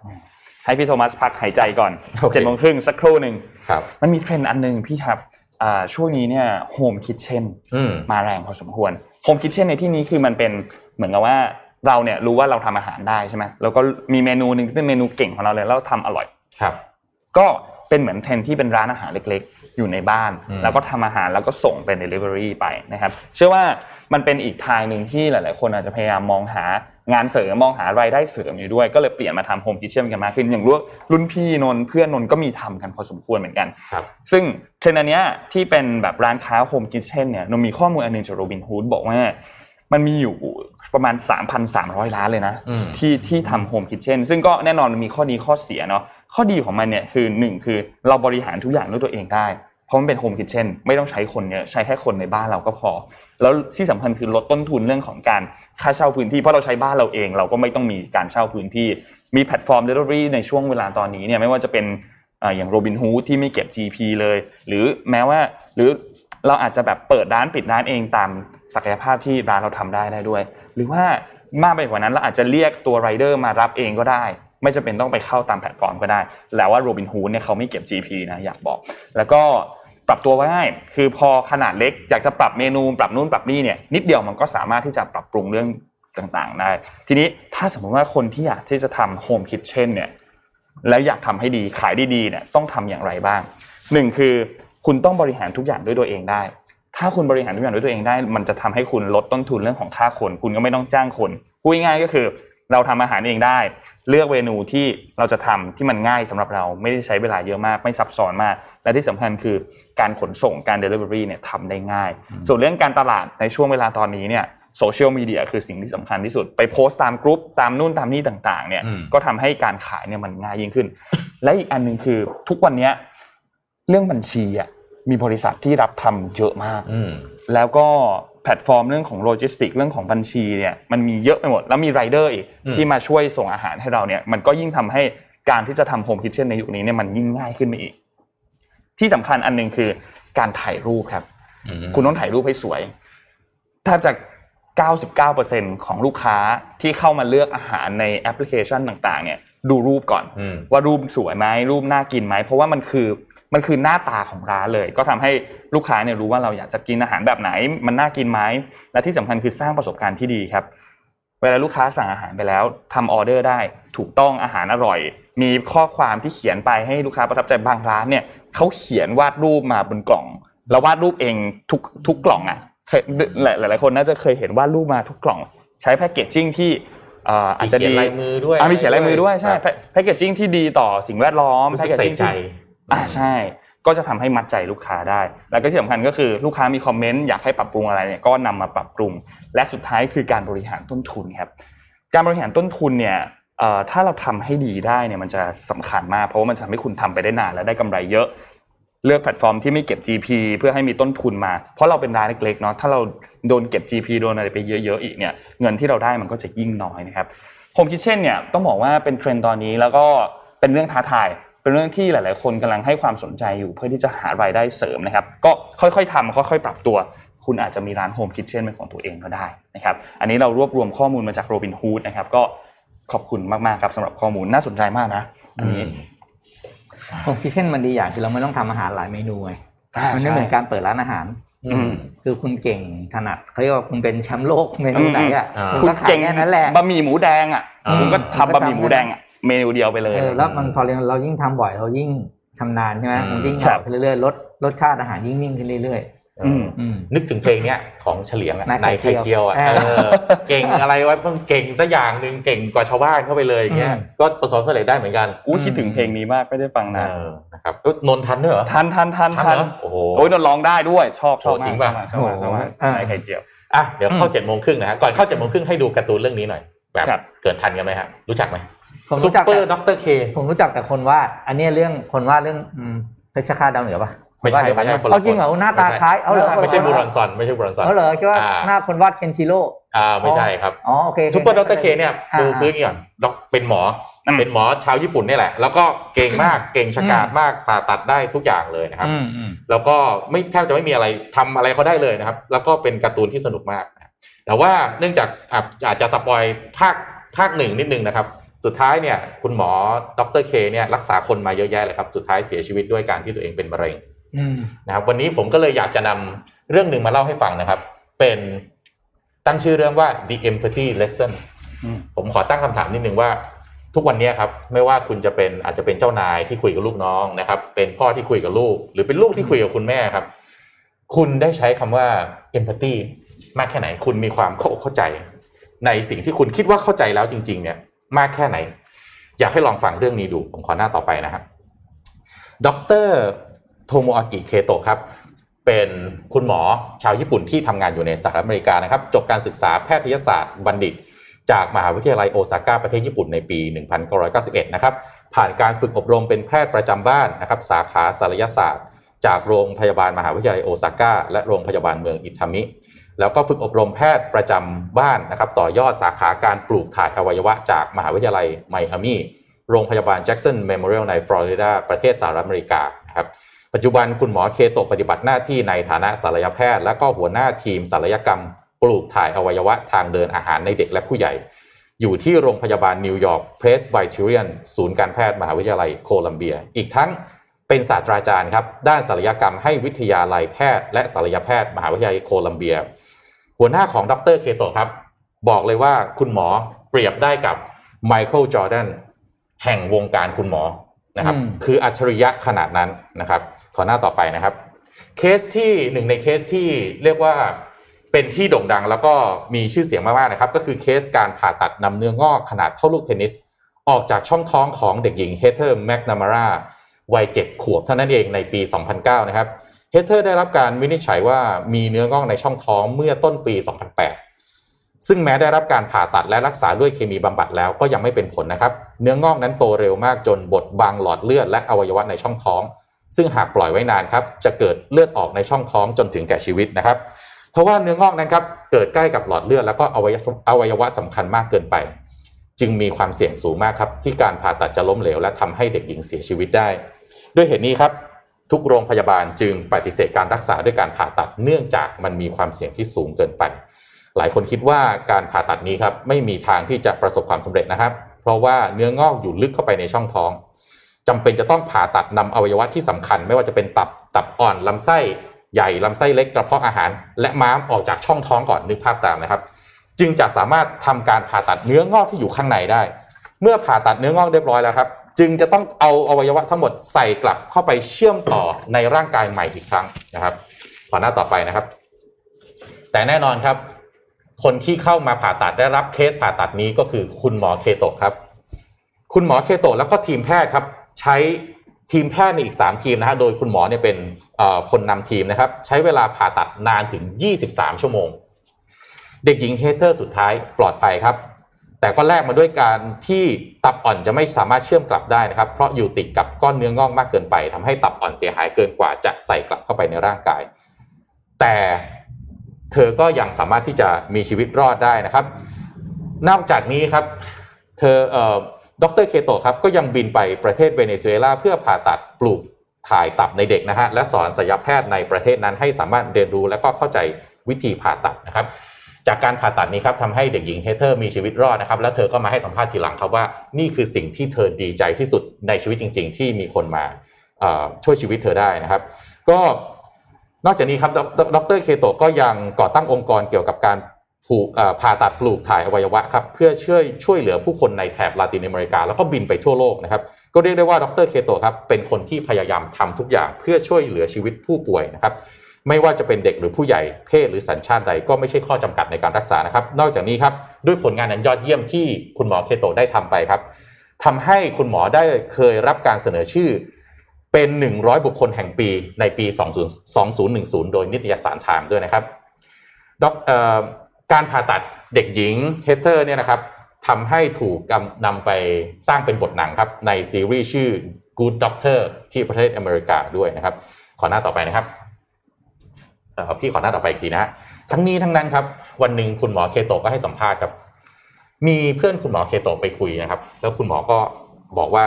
ให้พี่โทมัสพักหายใจก่อนโอเคเจ็ดโมงครึ่งสักครู่หนึ่งครับมันมีเทรนด์อันหนึ่งพี่ครับอ่าช่วงนี้เนี่ย home kitchen อืมมาแรงพอสมควร home kitchen ในที่นี้คือมันเป็นเหมือนกับว่าเราเนี่ยรู้ว่าเราทำอาหารได้ใช่ไหมแล้วก็มีเมนูหนึ่งที่เป็นเมนูเก่งของเราเลยแล้วเราทำอร่อยครับ ก็เป็นเหมือนเทรนด์ที่เป็นร้านอาหารเล็กๆ อยู่ในบ้านอืมแล้วก็ทำอาหารแล้วก็ส่งเป็น Delivery ไปนะครับ เชื่อว่ามันเป็นอีกทางหนึ่งที่หลาย ๆ คนอาจจะพยายามมองหางานเสริมมองหารายได้เสริมอยู่ด้วยก็เลยเปลี่ยนมาทำ home kitchen กันมากขึ้นอย่างรุ่นรุ่นพี่นนท์เพื่อนนนท์ก็มีทำกันพอสมควรเหมือนกันครับซึ่งเทรนด์อันเนี้ยที่เป็นแบบร้านค้า home kitchen เนี่ยนนท์มีข้อมูลอันหนึ่งจากโรบินฮูดบอกว่ามันมีอยู่ประมาณ 3,300 ร้านเลยนะอืมที่ที่ทำ home kitchen ซึ่งก็แน่นอนมันมีข้อดีข้อเสียเนาะ ข้อดีของมันเนี่ยคือหนึ่งคือเราบริหารทุกอย่างด้วยตัวเองได้ เพราะมันเป็น home kitchen ไม่ต้องใช้คนเยอะใช้แค่คนในบ้านเราก็พอ แล้วที่สำคัญคือลดต้นทุนเรื่องของการค่าเช่าพื้นที่เพราะเราใช้บ้านเราเอง เราก็ไม่ต้องมีการเช่าพื้นที่ มีแพลตฟอร์ม Delivery ในช่วงเวลาตอนนี้เนี่ยไม่ว่าจะเป็นอย่างโรบินฮูดที่ไม่เก็บ GP เลย หรือแม้ว่าหรือเราอาจจะแบบเปิดร้านปิดร้านเองตามศักยภาพที่ร้านเราทำได้ได้ด้วย หรือว่ามากไปกว่านั้นเราอาจจะเรียกตัวไรเดอร์มารับเองก็ได้ ไม่จำเป็นต้องไปเข้าตามแพลตฟอร์มก็ได้ แล้วว่าโรบินฮูดเนี่ยเขาไม่เก็บ GP นะอยากบอก แล้วก็ปรับตัวง่ายคือพอขนาดเล็กอยากจะปรับเมนูปรับนู่นปรับนี่เนี่ยนิดเดียวมันก็สามารถที่จะปรับปรุงเรื่องต่างๆได้ ทีนี้ถ้าสมมติว่าคนที่อยากที่จะทำโฮมคิทเช่นเนี่ยแล้วอยากทำให้ดีขายดีๆเนี่ยต้องทำอย่างไรบ้างหนึ่งคือคุณต้องบริหารทุกอย่างด้วยตัวเองได้ ถ้าคุณบริหารทุกอย่างด้วยตัวเองได้ มันจะทำให้คุณลดต้นทุนเรื่องของค่าคน คุณก็ไม่ต้องจ้างคนพูดง่ายก็คือ เราทำอาหารเองได้ เลือกเมนูที่เราจะทำที่มันง่ายสำหรับเราไม่ได้ใช้เวลาเยอะมากไม่ซับซ้อนมาก และที่สำคัญคือการขนส่งการ Delivery เนี่ยทำได้ง่าย ส่วนเรื่องการตลาดในช่วงเวลาตอนนี้เนี่ยโซเชียลมีเดียคือสิ่งที่สำคัญที่สุด ไปโพสต์ตามกรุ๊ปตามนู่นตามนี่ต่างๆ เนี่ยอืมก็ทำให้การขายเนี่ยมันง่ายยิ่งขึ้น และอีกอันหนึ่งคือทุกวันเนี้ยเรื่องบัญชีอะมีบริษัทที่รับทำเยอะมากอืมแล้วก็ แพลตฟอร์มเรื่องของโลจิสติกส์เรื่องของบัญชีเนี่ยมันมีเยอะไปหมด แล้วมีไรเดอร์อีกอืมที่มาช่วยส่งอาหารให้เราเนี่ยมันก็ยิ่งทำให้การที่จะทำ home kitchen ในยุคนี้เนี่ยมันยิ่งง่ายขึ้นไปอีก ที่สำคัญอันหนึ่งคือการถ่ายรูปครับอืมคุณต้องถ่ายรูปให้สวยแทบจะ99%ของลูกค้าที่เข้ามาเลือกอาหารในแอปพลิเคชันต่าง ๆ เนี่ย ดูรูปก่อนอืมว่ารูปสวยไหมรูปน่ากินไหมเพราะว่ามันคือ มันคือหน้าตาของร้านเลย ก็ทำให้ลูกค้าเนี่ยรู้ว่าเราอยากจะกินอาหารแบบไหน มันน่ากินไหมและที่สำคัญคือสร้างประสบการณ์ที่ดีครับ เวลาลูกค้าสั่งอาหารไปแล้วทำออเดอร์ได้ ถูกต้องอาหารอร่อย มีข้อความที่เขียนไปให้ลูกค้าประทับใจบางร้านเนี่ยเขาเขียนวาดรูปมาบนกล่องแล้ววาดรูปเองทุกทุกกล่องอะเคยหลายหลายๆคนน่าจะเคยเห็นวาดรูปมาทุกกล่อง ใช้แพคเกจจิ้งที่เอ่ออาจจะมีเขียดีนลายมือด้วยอะมีเขียนลายมือด้วยใช่ครับแพคเกจจิ้งที่ดีต่อสิ่งแวดล้อมรู้สึกใส่ใจ อ่าใช่ ก็จะทำให้มัดใจลูกค้าได้ แล้วก็ที่สำคัญก็คือลูกค้ามีคอมเมนต์อยากให้ปรับปรุงอะไรเนี่ยก็นำมาปรับปรุง และสุดท้ายคือการบริหารต้นทุนครับ การบริหารต้นทุนเนี่ยเอ่อถ้าเราทำให้ดีได้เนี่ยมันจะสำคัญมากเพราะว่ามันจะทำให้คุณทำไปได้นานและได้กำไรเยอะเลือกแพลตฟอร์มที่ไม่เก็บ GP เพื่อให้มีต้นทุนมา เพราะเราเป็นร้านเล็กๆเนาะ ถ้าเราโดนเก็บ GP โดนอะไรไปเยอะๆอีกเนี่ย เงินที่เราได้มันก็จะยิ่งน้อยนะครับ home kitchen เนี่ยต้องบอกว่าเป็นเทรนด์ตอนนี้แล้วก็เป็นเรื่องท้าทาย เป็นเรื่องที่หลาย ๆ คนกำลังให้ความสนใจอยู่ เพื่อที่จะหารายได้เสริมนะครับ ก็ค่อย ๆทำค่อย ๆ ปรับตัว คุณอาจจะมีร้านโฮมคิทเช่นเป็นของตัวเองก็ได้นะครับ อันนี้เรารวบรวมข้อมูลมาจากโรบินฮูดนะครับ ก็ขอบคุณมาก ๆ ครับสำหรับข้อมูลน่าสนใจมากนะ อันนี้ผมคิดเช่นมันดีอย่างคือเราไม่ต้องทำอาหารหลายเมนูไงอ่ามันไม่ใช่เหมือนการเปิดร้านอาหารอืมคือคุณเก่งถนัดเขาเรียกว่าคุณเป็นแชมป์โลกเมนูไหนอะอืมคุณคุณก็ขายเก่งแค่นั้นแหละบะหมี่หมูแดงอะอืมคุณก็ทำบะหมี่หมูแดงอะ เมนูเดียวไปเลยเออแล้วมันพอเรายิ่งทำบ่อยเรายิ่งชำนาญใช่ไหมอืมมันยิ่งครับขึ้นเรื่อยๆลดรสชาติอาหารยิ่งนิ่งขึ้นเรื่อยอืมๆอืมนึกถึงเพลงเนี้ยของเฉลียงอะนายนายไข่ไข่เจีเจียยววอะเออเออเก่งอะไรไว้มันเก่งสักอย่างหนึ่งเก่งกว่าชาวบ้านเข้าไปเลยอย่างเงี้ยอืมก็ประสบความสำเร็จได้เหมือนกันอู้คิดถึงเพลงนี้มากไม่ได้ฟังเอนะอนะครับเอ้ยนนทันด้วยเหรอทันทันทันทัทันนเหรอโอ้โหโอ้ยนนท์ร้องได้ด้วยชอบชอบโอ้จริงมาป่ะกชอบมากชอบมากอ่าไอ้ไข่เจียวอะเดี๋ยวเข้าเจ็ดโมงครึ่งนะฮะก่อนเข้าเจ็ดโมงครึ่งให้ดูการ์ตูนเรื่องนี้หน่อยแบบครับเกิดทันกันไหมฮะรู้จักไหม ผมซุปรู้จักเปอแต่ร์ด็อกเตอร์เคผมรู้จักแต่คนวาดอันเนี้ยเรื่องคนวาดเรื่องอืมเพชรฆาตดาวเหนือปะไม่ใช่คนวาดเดียวกันไม่ใช่ปะคนละเอาจริงเหรอคนหน้าตาคล้ายเอาเหรอไม่ใช่คนบูละรอนซอนไม่ใช่บูรอนซอนเอาเหรอคิดว่าอ่าหน้าคนวาดเคนชิโร่อ่าไม่ใช่ครับอ๋อโอเคซุปเปอร์ด็อกเตอร์เคเนี่ยอ่าดูพื้นก่อนด็อกเป็นหมออมเป็นหมอชาวญี่ปุ่นนี่แหละ แล้วก็เก่งมากเก่งฉกาจมากผ่าตัดได้ทุกอย่างเลยนะครับอืมอืมแล้วก็ไม่แทบจะไม่มีอะไรทำอะไรเขาได้เลยนะครับ แล้วก็เป็นการ์ตูนที่สนุกมากนะแต่ว่าเนื่องจากอาจอาจจะสปอยภาคภาคหนึ่งนิดนึงนะครับ สุดท้ายเนี่ยคุณหมอดรเคเนี่ยรักษาคนมาเยอะแยะเลยครับสุดท้ายเสียชีวิตด้วยการที่ตัวเองเป็นมะเร็งอืมนะครับวันนี้ผมก็เลยอยากจะนำเรื่องหนึ่งมาเล่าให้ฟังนะครับ เป็นตั้งชื่อเรื่องว่า the empathy lesson อืมผมขอตั้งคำถามนิดนึงว่าทุกวันนี้ครับไม่ว่าคุณจะเป็นอาจจะเป็นเจ้านายที่คุยกับลูกน้องนะครับ เป็นพ่อที่คุยกับลูก หรือเป็นลูกที่คุยกับคุณแม่ครับ คุณได้ใช้คำว่า empathy มากแค่ไหนคุณมีความเข้าอกเข้าใจ ในสิ่งที่คุณคิดว่าเข้าใจแล้วจริง ๆ เนี่ย มากแค่ไหน อยากให้ลองฟังเรื่องนี้ดู ผมขอหน้าต่อไปนะครับดรโทโมอากิเคโตะครับ เป็นคุณหมอชาวญี่ปุ่นที่ทำงานอยู่ในสหรัฐอเมริกานะครับ จบการศึกษาแพทยศาสตร์บัณฑิต จากมหาวิทยาลัยโอซาก้าประเทศญี่ปุ่นในปี 1991 นะครับ ผ่านการฝึกอบรมเป็นแพทย์ประจำบ้านนะครับ สาขาศัลยศาสตร์ จากโรงพยาบาลมหาวิทยาลัยโอซาก้าและโรงพยาบาลเมืองอิทามิ แล้วก็ฝึกอบรมแพทย์ประจำบ้านนะครับต่อยอดสาขาการปลูกถ่ายอวัยวะจากมหาวิทยาลัยไมอามีโรงพยาบาลแจ็กสันเมมโมเรียลในฟลอริดาประเทศสหรัฐอเมริกานะครับปัจจุบันคุณหมอเคโตะปฏิบัติหน้าที่ในฐานะศัลยแพทย์ และก็หัวหน้าทีมศัลยกรรม ปลูกถ่ายอวัยวะทางเดินอาหารในเด็กและผู้ใหญ่ อยู่ที่โรงพยาบาลนิวยอร์กเพรสไบเทเรียนศูนย์การแพทย์มหาวิทยาลัยโคลัมเบีย อีกทั้งเป็นศาสตราจารย์ครับด้านศัลยกรรมให้วิทยาลัยแพทย์ และศัลยแพทย์มหาวิทยาลัยโคลัมเบีย หัวหน้าของดรเคโตะครับ บอกเลยว่าคุณหมอเปรียบได้กับไมเคิลจอร์แดนแห่งวงการคุณหมอนะครับอืมคืออัจฉริยะขนาดนั้นนะครับ ขอหน้าต่อไปนะครับ เคสที่หนึ่งในเคสที่เรียกว่าเป็นที่โด่งดังแล้วก็มีชื่อเสียงมากๆนะครับ ก็คือเคสการผ่าตัดนำเนื้องอกขนาดเท่าลูกเทนนิส ออกจากช่องท้องของเด็กหญิงเฮเธอร์แมกนามาราวัยเจ็ดขวบเท่านั้นเองในปี 2009 นะครับ เฮเธอร์ได้รับการวินิจฉัยว่ามีเนื้องอกในช่องท้องเมื่อต้นปี 2008 ซึ่งแม้ได้รับการผ่าตัดและรักษาด้วยเคมีบำบัดแล้วก็ยังไม่เป็นผลนะครับ เนื้องอกนั้นโตเร็วมากจนบดบังหลอดเลือดและอวัยวะในช่องท้อง ซึ่งหากปล่อยไว้นานครับจะเกิดเลือดออกในช่องท้องจนถึงแก่ชีวิตนะครับเพราะว่าเนื้องอกนั้นครับเกิดใกล้กับหลอดเลือดแล้วก็อวัยวะอวัยวะสำคัญมากเกินไป จึงมีความเสี่ยงสูงมากครับที่การผ่าตัดจะล้มเหลวและทำให้เด็กหญิงเสียชีวิตได้ ด้วยเหตุนี้ครับ ทุกโรงพยาบาลจึงปฏิเสธการรักษาด้วยการผ่าตัดเนื่องจากมันมีความเสี่ยงที่สูงเกินไป หลายคนคิดว่าการผ่าตัดนี้ครับไม่มีทางที่จะประสบความสำเร็จนะครับ เพราะว่าเนื้องอกอยู่ลึกเข้าไปในช่องท้องจำเป็นจะต้องผ่าตัดนำอวัยวะที่สำคัญ ไม่ว่าจะเป็นตับตับอ่อนลำไส้ใหญ่ลำไส้เล็กกระเพาะอาหาร และม้ามออกจากช่องท้องก่อนนึกภาพตามนะครับ จึงจะสามารถทำการผ่าตัดเนื้องอกที่อยู่ข้างในได้ เมื่อผ่าตัดเนื้องอกเรียบร้อยแล้วครับ จึงจะต้องเอาอวัยวะทั้งหมดใส่กลับเข้าไปเชื่อมต่อในร่างกายใหม่อีกครั้งนะครับขอหน้าต่อไปนะครับ แต่แน่นอนครับ คนที่เข้ามาผ่าตัดได้รับเคสผ่าตัดนี้ก็คือคุณหมอเคโตะครับ คุณหมอเคโตะแล้วก็ทีมแพทย์ครับ ใช้ทีมแพทย์ในอีก 3 ทีมนะฮะโดยคุณหมอเนี่ยเป็นคนนำทีมนะครับ ใช้เวลาผ่าตัดนานถึง 23 ชั่วโมง เด็กหญิงเฮเทอร์สุดท้ายปลอดภัยครับ แต่ก็แลกมาด้วยการที่ตับอ่อนจะไม่สามารถเชื่อมกลับได้นะครับ เพราะอยู่ติดกับก้อนเนื้องอกมากเกินไปทำให้ตับอ่อนเสียหายเกินกว่าจะใส่กลับเข้าไปในร่างกาย แต่เธอก็ยังสามารถที่จะมีชีวิตรอดได้นะครับ นอกจากนี้ครับ เธอเอ่อดรเคโตครับก็ยังบินไปประเทศเวเนซุเอลาเพื่อผ่าตัดปลูกถ่ายตับในเด็กนะฮะและสอนศัลยแพทย์ในประเทศนั้นให้สามารถเรียนรู้และก็เข้าใจวิธีผ่าตัดนะครับ จากการผ่าตัดนี้ครับทำให้เด็กหญิงเฮเธอร์มีชีวิตรอดนะครับ แล้วเธอก็มาให้สัมภาษณ์ทีหลังครับว่า นี่คือสิ่งที่เธอดีใจที่สุดในชีวิตจริง ๆ ที่มีคนมาช่วยชีวิตเธอได้นะครับ ก็นอกจากนี้ครับดรเคโตก็ยังก่อตั้งองค์กรเกี่ยวกับการผูกผ่าตัดปลูกถ่ายอวัยวะครับเพื่อช่วยช่วยเหลือผู้คนในแถบลาตินอเมริกา แล้วก็บินไปทั่วโลกนะครับ ก็เรียกได้ว่าดรเคโตครับเป็นคนที่พยายามทำทุกอย่างเพื่อช่วยเหลือชีวิตผู้ป่วยนะครับ ไม่ว่าจะเป็นเด็กหรือผู้ใหญ่เพศหรือสัญชาติใดก็ไม่ใช่ข้อจำกัดในการรักษานะครับ นอกจากนี้ครับด้วยผลงานนั้นยอดเยี่ยมที่คุณหมอเคโตะได้ทำไปครับทำให้คุณหมอได้เคยรับการเสนอชื่อเป็น 100 บุคคลแห่งปีในปี 2010 โดยนิตยสารไทม์ด้วยนะครับดการผ่าตัดเด็กหญิงเฮเธอร์เนี่ยนะครับทำให้ถูกนำไปสร้างเป็นบทหนังครับในซีรีส์ชื่อ Good Doctor ที่ประเทศอเมริกาด้วยนะครับ ขอหน้าต่อไปนะครับ ครับพี่ขอหน้าต่อไปอีกทีนะฮะทั้งนี้ทั้งนั้นครับ วันหนึ่งคุณหมอเคโตก็ให้สัมภาษณ์ครับ มีเพื่อนคุณหมอเคโตไปคุยนะครับ แล้วคุณหมอก็บอกว่า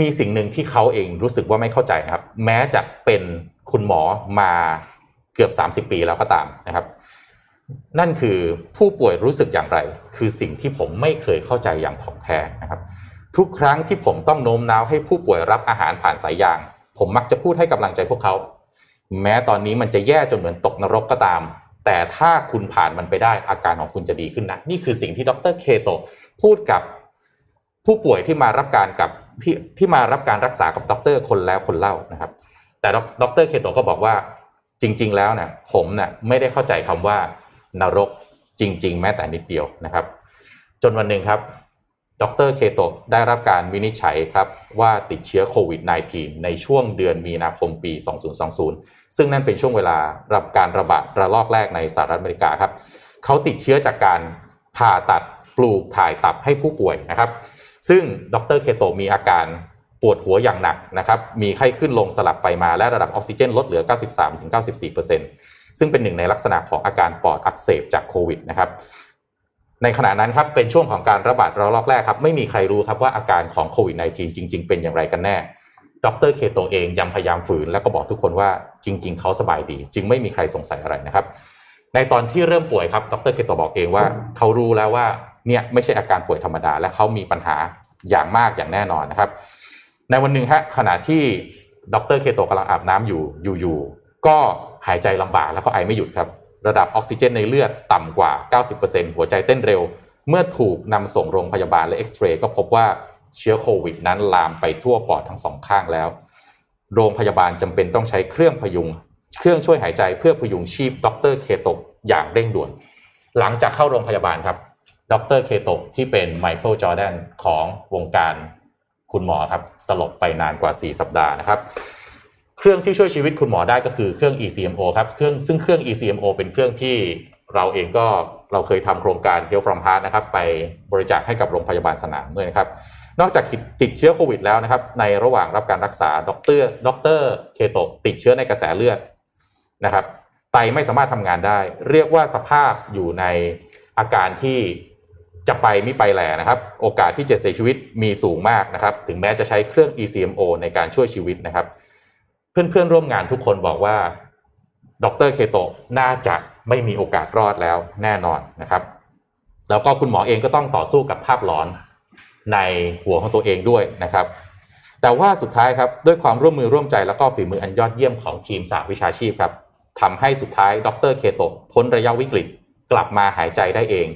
มีสิ่งหนึ่งที่เขาเองรู้สึกว่าไม่เข้าใจนะครับ แม้จะเป็นคุณหมอมาเกือบ 30 ปีแล้วก็ตามนะครับ นั่นคือผู้ป่วยรู้สึกอย่างไร คือสิ่งที่ผมไม่เคยเข้าใจอย่างถ่องแท้นะครับ ทุกครั้งที่ผมต้องโน้มน้าวให้ผู้ป่วยรับอาหารผ่านสายยาง ผมมักจะพูดให้กำลังใจพวกเขา แม้ตอนนี้มันจะแย่จนเหมือนตกนรกก็ตาม แต่ถ้าคุณผ่านมันไปได้อาการของคุณจะดีขึ้นนะ นี่คือสิ่งที่ดรเคโตพูดกับผู้ป่วยที่มารับการกับที่ที่มารับการรักษากับดรคนแล้วคนเล่านะครับ แต่ดรเคโตก็บอกว่าจริง ๆ แล้วเนี่ยผมเนี่ยไม่ได้เข้าใจคำว่านรกจริง ๆ แม้แต่นิดเดียวนะครับ จนวันหนึ่งครับ ดรเคโตได้รับการวินิจฉัยครับว่าติดเชื้อโควิด -19 ในช่วงเดือนมีนาคมปี 2020 ซึ่งนั่นเป็นช่วงเวลารับการระบาดระลอกแรกในสหรัฐอเมริกาครับเขาติดเชื้อจากการผ่าตัดปลูกถ่ายตับให้ผู้ป่วยนะครับ ซึ่งดรเคโตมีอาการปวดหัวอย่างหนักนะครับมีไข้ขึ้นลงสลับไปมาและระดับออกซิเจนลดเหลือ 93-94%ซึ่งเป็นหนึ่งในลักษณะของอาการปอดอักเสบจากโควิดนะครับ ในขณะนั้นครับเป็นช่วงของการระบาดระลอกแรกครับไม่มีใครรู้ครับว่าอาการของโควิด -19 จริง ๆ เป็นอย่างไรกันแน่ ดรเคโตเองยังพยายามฝืน แล้วก็บอกทุกคนว่าจริง ๆ เขาสบายดี จึงไม่มีใครสงสัยอะไรนะครับ ในตอนที่เริ่มป่วยครับดรเคโตบอกเองว่า เขารู้แล้วว่าเนี่ยไม่ใช่อาการป่วยธรรมดา และเขามีปัญหาอย่างมากอย่างแน่นอนนะครับ ในวันหนึ่งฮะขณะที่ดรเคโตกำลังอาบน้ำอยู่อยู่ก็หายใจลำบากแล้วก็ไอไม่หยุดครับ ระดับออกซิเจนในเลือดต่ำกว่า 90%หัวใจเต้นเร็ว เมื่อถูกนำส่งโรงพยาบาลและเอ็กซเรย์ก็พบว่าเชื้อโควิดนั้นลามไปทั่วปอดทั้งสองข้างแล้ว โรงพยาบาลจำเป็นต้องใช้เครื่องพยุง เครื่องช่วยหายใจเพื่อพยุงชีพดรเคโตอย่างเร่งด่วน หลังจากเข้าโรงพยาบาลครับดรเคโตที่เป็นไมเคิลจอแดนของวงการคุณหมอครับสลบไปนานกว่า 4 สัปดาห์นะครับ เครื่องที่ช่วยชีวิตคุณหมอได้ก็คือเครื่อง ECMO ครับเครื่องซึ่งเครื่อง ECMO เป็นเครื่องที่เราเองก็เราเคยทำโครงการ Heal from Heart นะครับไปบริจาคให้กับโรงพยาบาลสนามด้วยนะครับ นอกจากติดเชื้อโควิดแล้วนะครับ ในระหว่างรับการรักษาดรดรเคโตติดเชื้อในกระแสเลือดนะครับ ไตไม่สามารถทำงานได้ เรียกว่าสภาพอยู่ในอาการที่จะไปไม่ไปแหล่นะครับ โอกาสที่จะเสียชีวิตมีสูงมากนะครับ ถึงแม้จะใช้เครื่อง ECMO ในการช่วยชีวิตนะครับ เพื่อนๆร่วมงานทุกคนบอกว่าดรเคโตน่าจะไม่มีโอกาสรอดแล้วแน่นอนนะครับ แล้วก็คุณหมอเองก็ต้องต่อสู้กับภาพหลอนในหัวของตัวเองด้วยนะครับ แต่ว่าสุดท้ายครับด้วยความร่วมมือร่วมใจแล้วก็ฝีมืออันยอดเยี่ยมของทีมสาวิชาชีพครับทำให้สุดท้ายดรเคโตะพ้นระยะวิกฤตกลับมาหายใจได้เอง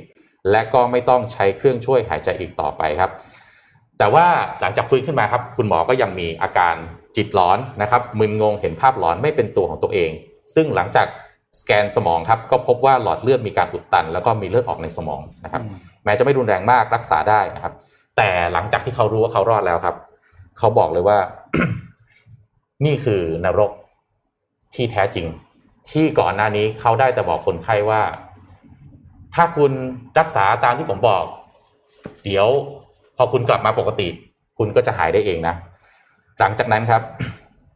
และก็ไม่ต้องใช้เครื่องช่วยหายใจอีกต่อไปครับ แต่ว่าหลังจากฟื้นขึ้นมาครับ คุณหมอก็ยังมีอาการ จิตหลอนนะครับมึนงงเห็นภาพหลอนไม่เป็นตัวของตัวเอง ซึ่งหลังจากสแกนสมองครับก็พบว่าหลอดเลือดมีการอุดตัน แล้วก็มีเลือดออกในสมองนะครับแม้จะไม่รุนแรงมากรักษาได้นะครับ แต่หลังจากที่เขารู้ว่าเขารอดแล้วครับ เขาบอกเลยว่า นี่คือนรกที่แท้จริง ที่ก่อนหน้านี้เขาได้แต่บอกคนไข้ว่า ถ้าคุณรักษาตามที่ผมบอก เดี๋ยว พอคุณกลับมาปกติ คุณก็จะหายได้เองนะ หลังจากนั้นครับ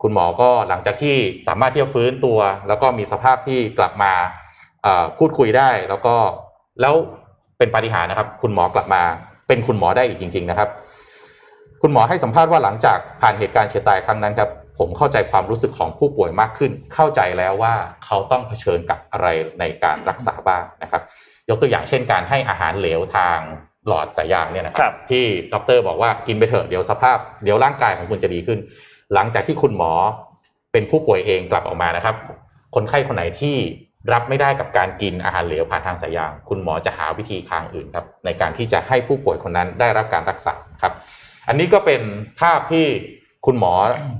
คุณหมอก็หลังจากที่สามารถที่จะฟื้นตัว แล้วก็มีสภาพที่กลับมาพูดคุยได้ แล้วก็แล้วเป็นปาฏิหาริย์นะครับ คุณหมอกลับมาเป็นคุณหมอได้อีกจริง ๆ นะครับ คุณหมอให้สัมภาษณ์ว่าหลังจากผ่านเหตุการณ์เฉียดตายครั้งนั้นครับผมเข้าใจความรู้สึกของผู้ป่วยมากขึ้น เข้าใจแล้วว่าเขาต้องเผชิญกับอะไรในการรักษาบ้างนะครับ ยกตัวอย่างเช่นการให้อาหารเหลวทาง หลอดสายยางเนี่ยนะคครัรับที่ดรบอกว่ากินไปเถอะเดี๋ยวสภาพเดี๋ยวร่างกายของคุณจะดีขึ้น หลังจากที่คุณหมอเป็นผู้ป่วยเองกลับออกมานะครับ คนไข้คนไหนที่รับไม่ได้กับการกินอาหารเหลวผ่านทางสายยาง คุณหมอจะหาวิธีทางอื่นครับในการที่จะให้ผู้ป่วยคนนั้นได้รับการรักษาครับ อันนี้ก็เป็นภาพที่คุณหมอ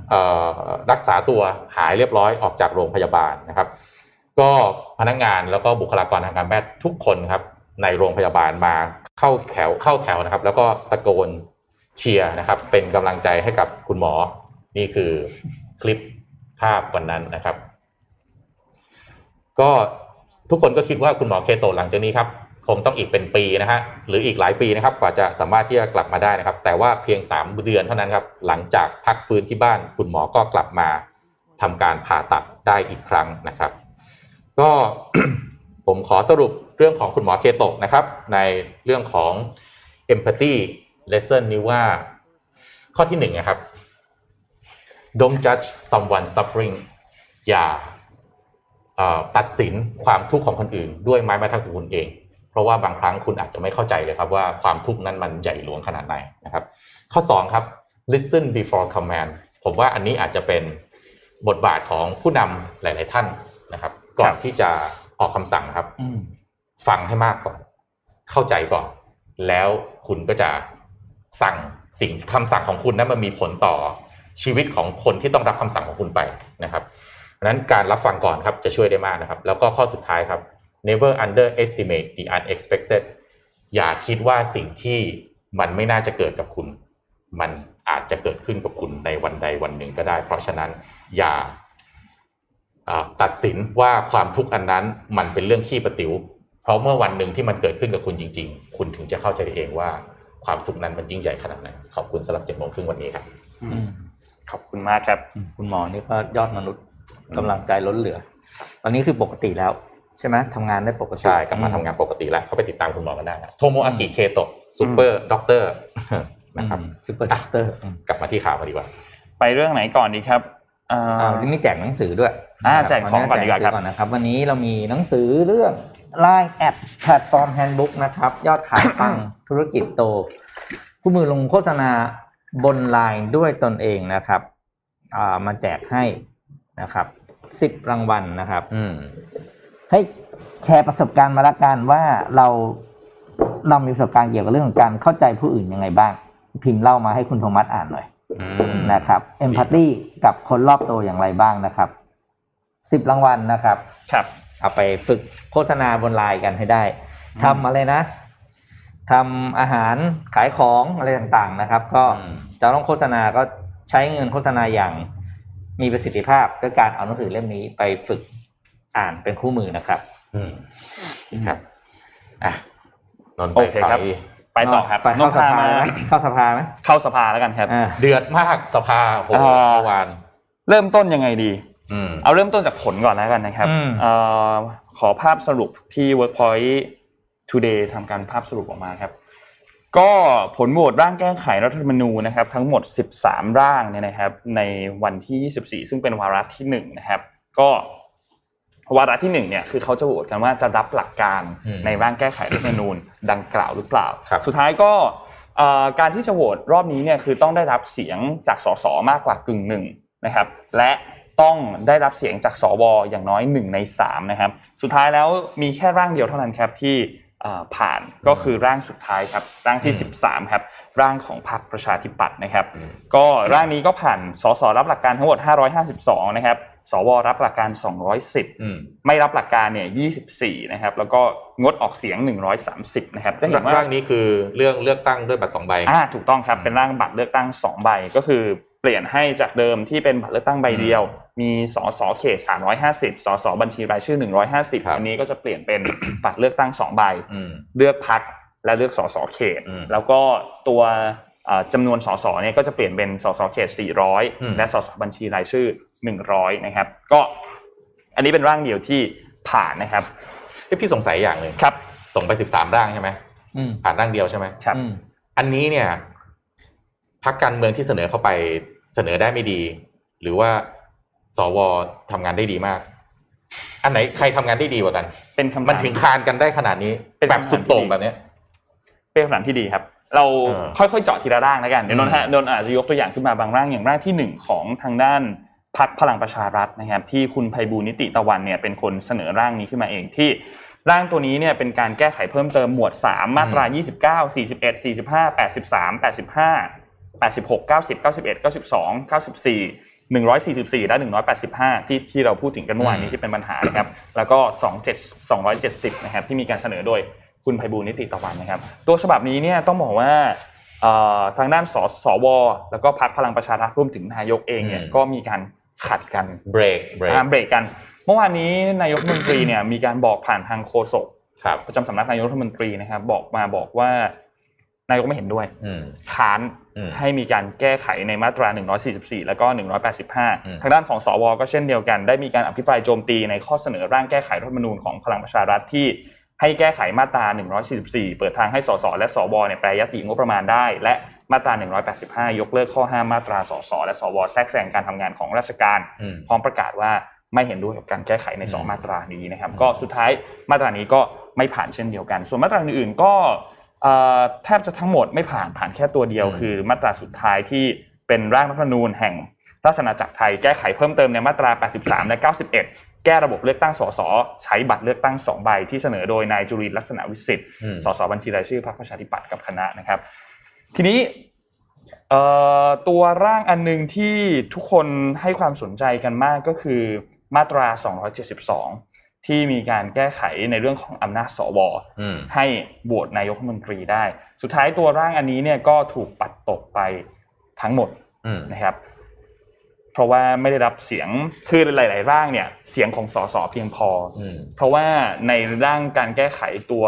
เอ่อรักษาตัวหายเรียบร้อยออกจากโรงพยาบาลนะครับ ก็พนักงานแล้วก็บุคลากรทางการแพทย์ทุกคนครับในโรงพยาบาลมา เข้าแถวเข้าแถวนะครับ แล้วก็ตะโกนเชียร์นะครับ เป็นกำลังใจให้กับคุณหมอ นี่คือคลิปภาพวันนั้นนะครับ ก็ทุกคนก็คิดว่าคุณหมอเคโตหลังจากนี้ครับคงต้องอีกเป็นปีนะฮะหรืออีกหลายปีนะครับ กว่าจะสามารถที่จะกลับมาได้นะครับ แต่ว่าเพียง 3 เดือนเท่านั้นครับ หลังจากพักฟื้นที่บ้าน คุณหมอก็กลับมาทำการผ่าตัดได้อีกครั้งนะครับ ก็ผมขอสรุป เรื่องของคุณหมอเคโตะนะครับ ในเรื่องของ empathy lesson นี้ว่าข้อที่หนึ่งนะครับ don't judge someone suffering อย่าตัดสินความทุกข์ของคนอื่น ด้วยไม้บรรทัดของคุณเอง เพราะว่าบางครั้งคุณอาจจะไม่เข้าใจเลยครับว่าความทุกข์นั้นมันใหญ่หลวงขนาดไหนนะครับ ข้อสองครับ listen before command ผมว่าอันนี้อาจจะเป็นบทบาทของผู้นำหลาย ๆ ท่านนะครับ ก่อนที่จะออกคำสั่งครับ ฟังให้มากก่อน เข้าใจก่อน แล้วคุณก็จะสั่งสิ่งคำสั่งของคุณนั้นมันมีผลต่อชีวิตของคนที่ต้องรับคำสั่งของคุณไปนะครับเพราะนั้นการรับฟังก่อนครับจะช่วยได้มากนะครับ แล้วก็ข้อสุดท้ายครับ never underestimate the unexpected อย่าคิดว่าสิ่งที่มันไม่น่าจะเกิดกับคุณ มันอาจจะเกิดขึ้นกับคุณในวันใดวันหนึ่งก็ได้ เพราะฉะนั้นอย่าอ่าตัดสินว่าความทุกข์อันนั้นมันเป็นเรื่องขี้ประติ๋ว เพราะเมื่อวันหนึ่งที่มันเกิดขึ้นกับคุณจริง ๆ คุณถึงจะเข้าใจได้เองว่าความทุกข์นั้นมันยิ่งใหญ่ขนาดไหนขอบคุณสำหรับเจ็ดโมงครึ่งวันนี้ครับอืมขอบคุณมากครับอืมคุณหมอนี่ก็ยอดมนุษย์กำลังใจล้นเหลือ ตอนนี้คือปกติแล้วใช่ไหมทำงานได้ปกติใช่กลับมาทำงานปกติแล้วเขาไปติดตามคุณหมอกันได้นะโทโมอากิเคโตะ Super Doctorนะครับ Super Doctor กลับมาที่ข่าวกันดีกว่า ไปเรื่องไหนก่อนดีครับอ่าอ้า วนี่มีแจกหนังสือด้วยอ่านะครับแจกของก่อนดีกว่าครับแจหงสืก่อนนะครับ วันนี้เรามีหนังสือเรื่อง Line แอดแพลตฟอร์มแฮนด์บุ๊กนะครับ ยอดขายปังธุรกิจโตคู่มือลงโฆษณาบนไลน์ด้วยตนเองนะครับอ่ามาแจกให้นะครับสิบรางวัลนะครับ อืมให้แชร์ประสบการณ์มาละกันว่าเราเรามีประสบการณ์เกี่ยวกับเรื่องของการเข้าใจผู้อื่นยังไงบ้าง พิมพ์เล่ามาให้คุณโทมัสอ่านหน่อยอืม นะครับเอมพัตตีกับคนรอบตัวอย่างไรบ้างนะครับสิบรางวัลนะครับ ครับ เอาไปฝึกโฆษณาบนไลน์กันให้ได้ทำอะไรนะทำอาหารขายของอะไรต่างๆนะครับ ก็อืมจะต้องโฆษณาก็ใช้เงินโฆษณาอย่างมีประสิทธิภาพด้วยการเอาหนังสือเล่มนี้ไปฝึกอ่านเป็นคู่มือนะครับ อืมครับอะนนท์โอไปเคครับข่าวที่ ไปต่อครับไปเข้าน้องสพาภามาไหมเข้าสภาไหมเข้าสภาแล้วกันครับอ่าเดือดมากสภาโอ้โหอ่าเมื่อวาน เริ่มต้นยังไงดีอืมเอาเริ่มต้นจากผลก่อนแล้วกันนะครับอืมเอ่อขอภาพสรุปที่ Workpoint Today ทำการภาพสรุปออกมาครับ ก็ผลโหวตร่างแก้ไขรัฐธรรมนูญนะครับ ทั้งหมด 13 ร่างเนี่ยนะครับ ในวันที่ 24 ซึ่งเป็นวาระที่1นะครับ ก็ วาระที่1เนี่ยคือเขาจะโหวตกันว่าจะรับหลักการอืมในร่างแก้ไขรัฐธรรมนูญดังกล่าวหรือเปล่าครับสุดท้ายก็เอ่อการที่จะโหวตรอบนี้เนี่ยคือต้องได้รับเสียงจากสสมากกว่ากึ่งหนึ่งนะครับและต้องได้รับเสียงจากสวอย่างน้อยหนึ่งในสามนะครับสุดท้ายแล้วมีแค่ร่างเดียวเท่านั้นครับที่เอ่อผ่านก็คือร่างสุดท้ายครับร่างที่ 13ครับร่างของพรรคประชาธิปัตย์นะครับอืมก็ร่างนี้ก็ผ่านสสรับหลักการทั้งหมด 552 นะครับ สวรับหลักการ 210อืมไม่รับหลักการเนี่ย 24 นะครับ แล้วก็งดออกเสียง 130 นะครับ จะเห็นว่าร่างนี้คือเรื่องเลือกตั้งด้วยบัตรสองใบอ่าถูกต้องครับ เป็นร่างบัตรเลือกตั้ง 2 ใบ ก็คือเปลี่ยนให้จากเดิมที่เป็นบัตรเลือกตั้งใบเดียว มีสสเขต 350สสบัญชีรายชื่อ 150ครับอันนี้ก็จะเปลี่ยนเป็นบัตรเลือกตั้ง 2 ใบอืมเลือกพักและเลือกสสเขตอืมแล้วก็ตัวเอ่อ จำนวนสสเนี่ยก็จะเปลี่ยนเป็นสสเขตอืม400 และสสบัญชีรายชื่อ 100 นะครับ ก็อันนี้เป็นร่างเดียวที่ผ่านนะครับเอ้ยพี่สงสัยอย่างหนึ่งครับ ส่งไปสิบสามร่างใช่ไหมอืมผ่านร่างเดียวใช่ไหมครับอืมอันนี้เนี่ยพักการเมืองที่เสนอเข้าไปเสนอได้ไม่ดี หรือว่าสวทำงานได้ดีมาก อันไหนใครทำงานได้ดีกว่ากัน เป็นคำถามมันถึงคานกันได้ขนาดนี้เป็นแบบคำถามสุดโต่งที่ดีแบบเนี้ยเป็นคำถามที่ดีครับ เราเออค่อยๆเจาะทีละร่างแล้วกันเดี๋ยวนนท์ฮะอืมนนท์อาจจะยกตัวอย่างขึ้นมาบางร่างอย่างร่างที่หนึ่งของทางด้านพักพลังประชารัฐนะครับ ที่คุณไพบูลย์นิติตะวันเนี่ยเป็นคนเสนอร่างนี้ขึ้นมาเองที่ร่างตัวนี้เนี่ยเป็นการแก้ไขเพิ่มเติมหมวด 3 มาตรา 29 41 45 83 85 86 90 91 92 94 144 และ 185 ที่ที่เราพูดถึงกันเมื่อวานนี้ที่เป็นปัญหานะครับ แล้วก็ 27 270 นะครับที่มีการเสนอโดย คุณไพบูลย์นิติตะวันนะครับ ตัวฉบับนี้เนี่ยต้องบอกว่าเอ่อทางด้านสสว แล้วก็พรรคพลังประชารัฐรวมถึงนายกเองเนี่ยอืมก็มีการขัดกันเบรกเบรกอ่าเบรกกัน เมื่อวานนี้นายกรัฐมนตรีเนี่ยมีการบอกผ่านทางโฆษกครับประจำสำนักนายกรัฐมนตรีนะครับ บอกมาบอกว่านายกไม่เห็นด้วยอืมค้านอืมให้มีการแก้ไขในมาตรา 144 แล้วก็อืม185 ทางด้านของสว ก็เช่นเดียวกัน ได้มีการอภิปรายโจมตีในข้อเสนอร่างแก้ไขรัฐธรรมนูญของพลังประชารัฐที่ ให้แก้ไขมาตรา 144 เปิดทางให้สสและสวเนี่ยแปรยติงบประมาณได้ และมาตรา 185 ยกเลิกข้อห้ามมาตราสสและสวแทรกแซงการทำงานของราชการอืมพร้อมประกาศว่าไม่เห็นด้วยกับการแก้ไขในอืม2มาตรานี้นะครับ ก็สุดท้ายมาตรานี้ก็ไม่ผ่านเช่นเดียวกัน ส่วนมาตราอื่นๆก็เอ่อแทบจะทั้งหมดไม่ผ่านผ่านแค่ตัวเดียวอืมคือมาตราสุดท้ายที่เป็นร่างรัฐธรรมนูญแห่งราชอาณาจักรไทยแก้ไขเพิ่มเติมในมาตรา 83 และ 91 แก้ระบบเลือกตั้งสสใช้บัตรเลือกตั้งสองใบที่เสนอโดยนายจุรินทร์ลักษณะวิสิทธิ์อืมสสบัญชีรายชื่อพรรคประชาธิปัตย์กับคณะนะครับ ทีนี้เอ่อตัวร่างอันหนึงที่ทุกคนให้ความสนใจกันมากก็คือมาตรา 272 ที่มีการแก้ไขในเรื่องของอำนาจสวอืมให้โหวตนายกรัฐมนตรีได้ สุดท้ายตัวร่างอันนี้เนี่ยก็ถูกปัดตกไปทั้งหมดอืมนะครับ เพราะว่าไม่ได้รับเสียงคือหลาย ๆ ร่างเนี่ยเสียงของสสเพียงพอออืมเพราะว่าในร่างการแก้ไขตัว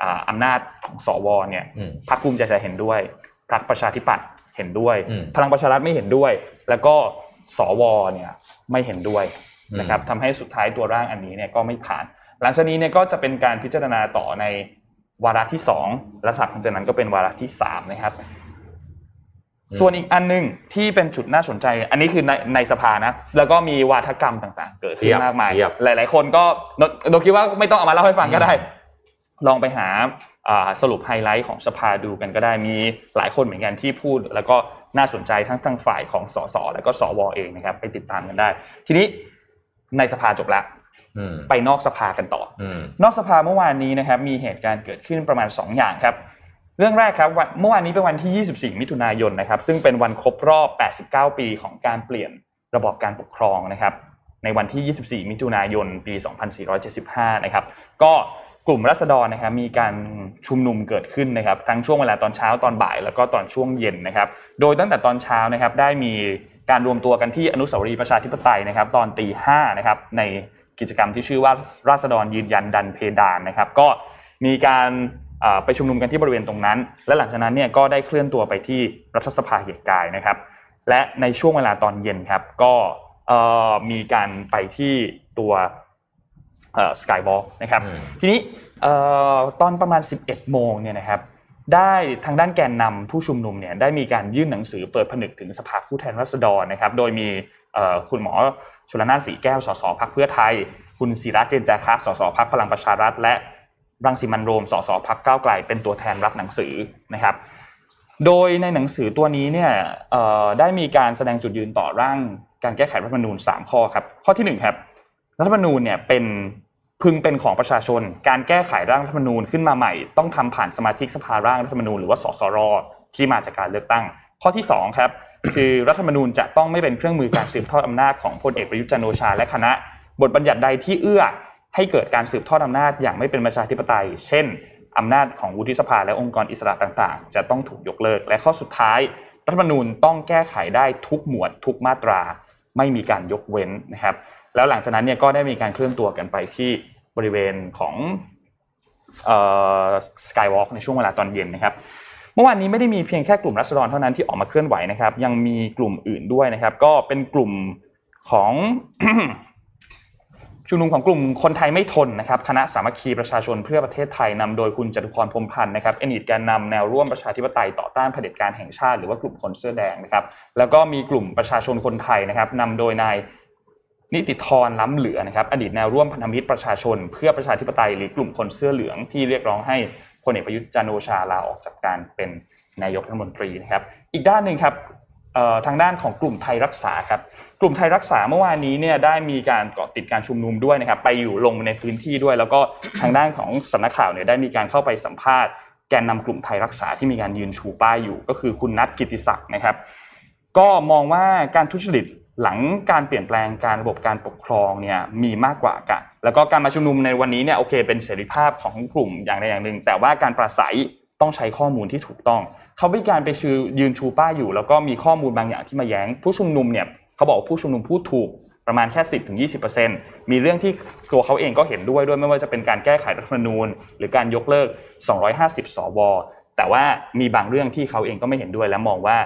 อ่าอำนาจของสวเนี่ยอืมพรรคภูมิใจไทยเห็นด้วยพรรคประชาธิปัตย์เห็นด้วยอืมพลังประชารัฐไม่เห็นด้วย แล้วก็สวเนี่ยไม่เห็นด้วยอืมนะครับทำให้สุดท้ายตัวร่างอันนี้เนี่ยก็ไม่ผ่าน หลังจากนี้เนี่ยก็จะเป็นการพิจารณาต่อในวาระที่สองและหลังจากนั้นก็เป็นวาระที่สามนะครับ ส่วนอีกอันหนึ่งที่เป็นจุดน่าสนใจ อันนี้คือในในสภานะ แล้วก็มีวาทกรรมต่างๆ เกิดขึ้เทีนยบมากมายเทียบหลาย ๆ คนก็โนโนคิดว่าไม่ต้องเอามาเล่าให้ฟังก็ได้ ลองไปหาอ่าสรุปไฮไลท์ของสภาดูกันก็ได้มีหลายคนเหมือนกันที่พูด แล้วก็น่าสนใจทั้งทางฝ่ายของสสแล้วก็สวเองนะครับ ไปติดตามกันได้ ทีนี้ในสภาจบแล้วอืมไปนอกสภากันต่ออืมนอกสภาเมื่อวานนี้นะครับ มีเหตุการณ์เกิดขึ้นประมาณ 2 อย่างครับ เรื่องแรกครับเมื่อวานนี้เป็นวันที่ 24 มิถุนายนนะครับ ซึ่งเป็นวันครบรอบ 89 ปีของการเปลี่ยนระบอบการปกครองนะครับ ในวันที่ 24 มิถุนายน ปี 2475 นะครับ ก็กลุ่มรัษฎรนะครับมีการชุมนุมเกิดขึ้นนะครับทั้งช่วงเวลาตอนเช้าตอนบ่าย แล้วก็ตอนช่วงเย็นนะครับ โดยตั้งแต่ตอนเช้านะครับได้มีการรวมตัวกันที่อนุสาวรีย์ประชาธิปไตยนะครับ ตอนตีห้านะครับในกิจกรรมที่ชื่อว่าราษฎรยืนยันดันเพดานนะครับ ก็มีการ ไปชุมนุมกันที่บริเวณตรงนั้น และหลังจากนั้นเนี่ยก็ได้เคลื่อนตัวไปที่รัฐสภาเหตุกายนะครับ และในช่วงเวลาตอนเย็นครับก็เอ่อมีการไปที่ตัวสกายวอล์กนะครับอืมทีนี้เอ่อตอนประมาณ 11 โมงเนี่ยนะครับได้ทางด้านแกนนำผู้ชุมนุมเนี่ยได้มีการยื่นหนังสือเปิดผนึกถึงสภาผู้แทนราษฎรนะครับ โดยมีเอ่อคุณหมอชลนานสีแก้วสสพักเพื่อไทย คุณศิระเจนจาคะสสพักพลังประชารัฐ และ รังสิมันโรมสสพักก้าวไกลเป็นตัวแทนรับหนังสือนะครับ โดยในหนังสือตัวนี้เนี่ยได้มีการแสดงจุดยืนต่อร่างการแก้ไขรัฐธรรมนูญ 3 ข้อครับ ข้อที่1ครับรัฐธรรมนูญเนี่ยเป็นพึงเป็นของประชาชน การแก้ไขร่างรัฐธรรมนูญขึ้นมาใหม่ ต้องทำผ่านสมาชิกสภาร่างรัฐธรรมนูญหรือว่าสสรที่มาจากการเลือกตั้ง ข้อที่2ครับคือรัฐธรรมนูญจะต้องไม่เป็นเครื่องมือการสืบทอดอำนาจของพลเอกประยุทธ์จันโอชาและคณะ บทบัญญัติใดที่เอื้อ ให้เกิดการสืบทอดอำนาจอย่างไม่เป็นประชาธิปไตย เช่นอำนาจของวุฒิสภาและองค์กรอิสระต่างๆ จะต้องถูกยกเลิก และข้อสุดท้าย รัฐธรรมนูญต้องแก้ไขได้ทุกหมวดทุกมาตรา ไม่มีการยกเว้นนะครับ แล้วหลังจากนั้นเนี่ยก็ได้มีการเคลื่อนตัวกันไปที่บริเวณของสกายวอล์กในช่วงเวลาตอนเย็นนะครับเมื่อวานนี้ไม่ได้มีเพียงแค่กลุ่มรัษฎรเท่านั้นที่ออกมาเคลื่อนไหวนะครับ ยังมีกลุ่มอื่นด้วยนะครับ ก็เป็นกลุ่มของ ชุมนุมของกลุ่มคนไทยไม่ทนนะครับคณะสามัคคีประชาชนเพื่อประเทศไทยนำโดยคุณจตุพรพรมพันธ์นะครับเอนิตแกนนำแนวร่วมประชาธิปไตยต่อต้านเผด็จการแห่งชาติหรือว่ากลุ่มคนเสื้อแดงนะครับ แล้วก็มีกลุ่มประชาชนคนไทยนะครับนำโดยนายนิติธรล้ำเหลือนะครับอดีตแนวร่วมพันธมิตรประชาชน เพื่อประชาธิปไตยหรือกลุ่มคนเสื้อเหลืองที่เรียกร้องให้พลเอกประยุทธ์จันโอชาลาออกจากการเป็นนายกรัฐมนตรีนะครับ อีกด้านหนึ่งครับ ทางด้านของกลุ่มไทยรักษาครับกลุ่มไทยรักษาเมื่อวานนี้เนี่ยได้มีการเกาะติดการชุมนุมด้วยนะครับไปอยู่ลงในพื้นที่ด้วย แล้วก็ทางด้านของสำนักข่าวเนี่ยได้มีการเข้าไปสัมภาษณ์แกนนำกลุ่มไทยรักษาที่มีการยืนชูป้ายอยู่ ก็คือคุณนัทกิติศักดิ์นะครับ ก็มองว่าการทุจริตหลังการเปลี่ยนแปลงการระบบการปกครองเนี่ยมีมากกว่ากัน แล้วก็การมาชุมนุมในวันนี้เนี่ยโอเคเป็นเสรีภาพของกลุ่มอย่างใดอย่างหนึ่ง แต่ว่าการปราศัยต้องใช้ข้อมูลที่ถูกต้อง เขามีการไปชือยืนชูป้ายอยู่ แล้วก็มีข้อมูลบางอย่างที่มาแย้ง ผู้ชุมนุมเนี่ยเขาบอกผู้ชุมนุมพูดถูกประมาณแค่ 10ถึง20%มีเรื่องที่ตัวเขาเองก็เห็นด้วยด้วยไม่ว่าจะเป็นการแก้ไขรัฐธรรมนูญ หรือการยกเลิก 250 สว แต่ว่ามีบางเรื่องที่เขาเองก็ไม่เห็นด้วย และมองว่า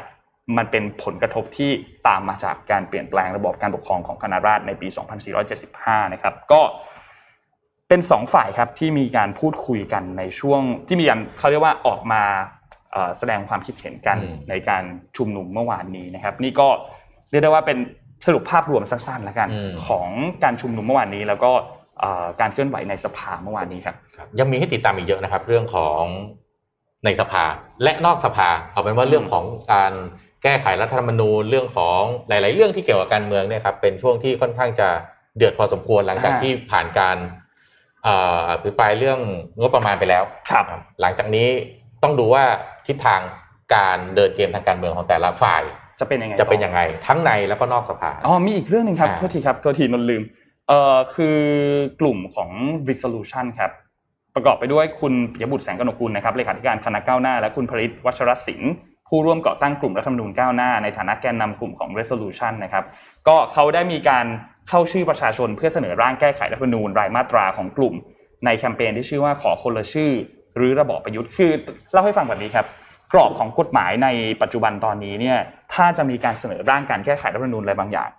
มันเป็นผลกระทบที่ตามมาจากการเปลี่ยนแปลงระบบการปกครองของคณะราษฎรในปี 2475 นะครับ ก็เป็นสองฝ่ายครับที่มีการพูดคุยกันในช่วงที่มีการเขาเรียกว่าออกมา แสดงความคิดเห็นกันอืมในการชุมนุมเมื่อวานนี้นะครับ นี่ก็เรียกได้ว่าเป็นสรุปภาพรวมสั้นๆแล้วกันอืมของการชุมนุมเมื่อวานนี้ แล้วก็เอ่อการเคลื่อนไหวในสภาเมื่อวานนี้ครับครับ ยังมีให้ติดตามอีกเยอะนะครับ เรื่องของในสภาและนอกสภา เอาเป็นว่าเรื่องของการแก้ไขรัฐธรรมนูญเรื่องของหลาย ๆ เรื่องที่เกี่ยวกับการเมืองเนี่ยครับเป็นช่วงที่ค่อนข้างจะเดือดพอสมควรหลังจากอ่าที่ผ่านการเอ่ออภิปรายเรื่องงบประมาณไปแล้วครับ หลังจากนี้ต้องดูว่า ทิศทางการเดินเกมทางการเมืองของแต่ละฝ่าย จะเป็นยังไงจะเป็นต่อยังไง ทั้งในแล้วก็นอกสภาอ๋อมีอีกเรื่องหนึ่งครับอ่าโทษทีครับโทษทีนนท์ลืมเอ่อคือกลุ่มของ resolution ครับประกอบไปด้วยคุณปิยบุตรแสงกนกกุลนะครับเลขาธิการคณะก้าวหน้า และคุณผลิตวัชรศิลป์ผู้ร่วมก่อตั้งกลุ่มรัฐธรรมนูญก้าวหน้า ในฐานะแกนนำกลุ่มของ resolution นะครับก็เขาได้มีการเข้าชื่อประชาชนเพื่อเสนอร่างแก้ไขรัฐธรรมนูญรายมาตราของกลุ่ม ในแคมเปญที่ชื่อว่าขอคนละชื่อ หรือระบอบประยุทธ์คือเล่าให้ฟังแบบนี้ครับ กรอบของกฎหมายในปัจจุบันตอนนี้เนี่ย ถ้าจะมีการเสนอร่างการแก้ไขรัฐธรรมนูญอะไรบางอย่าง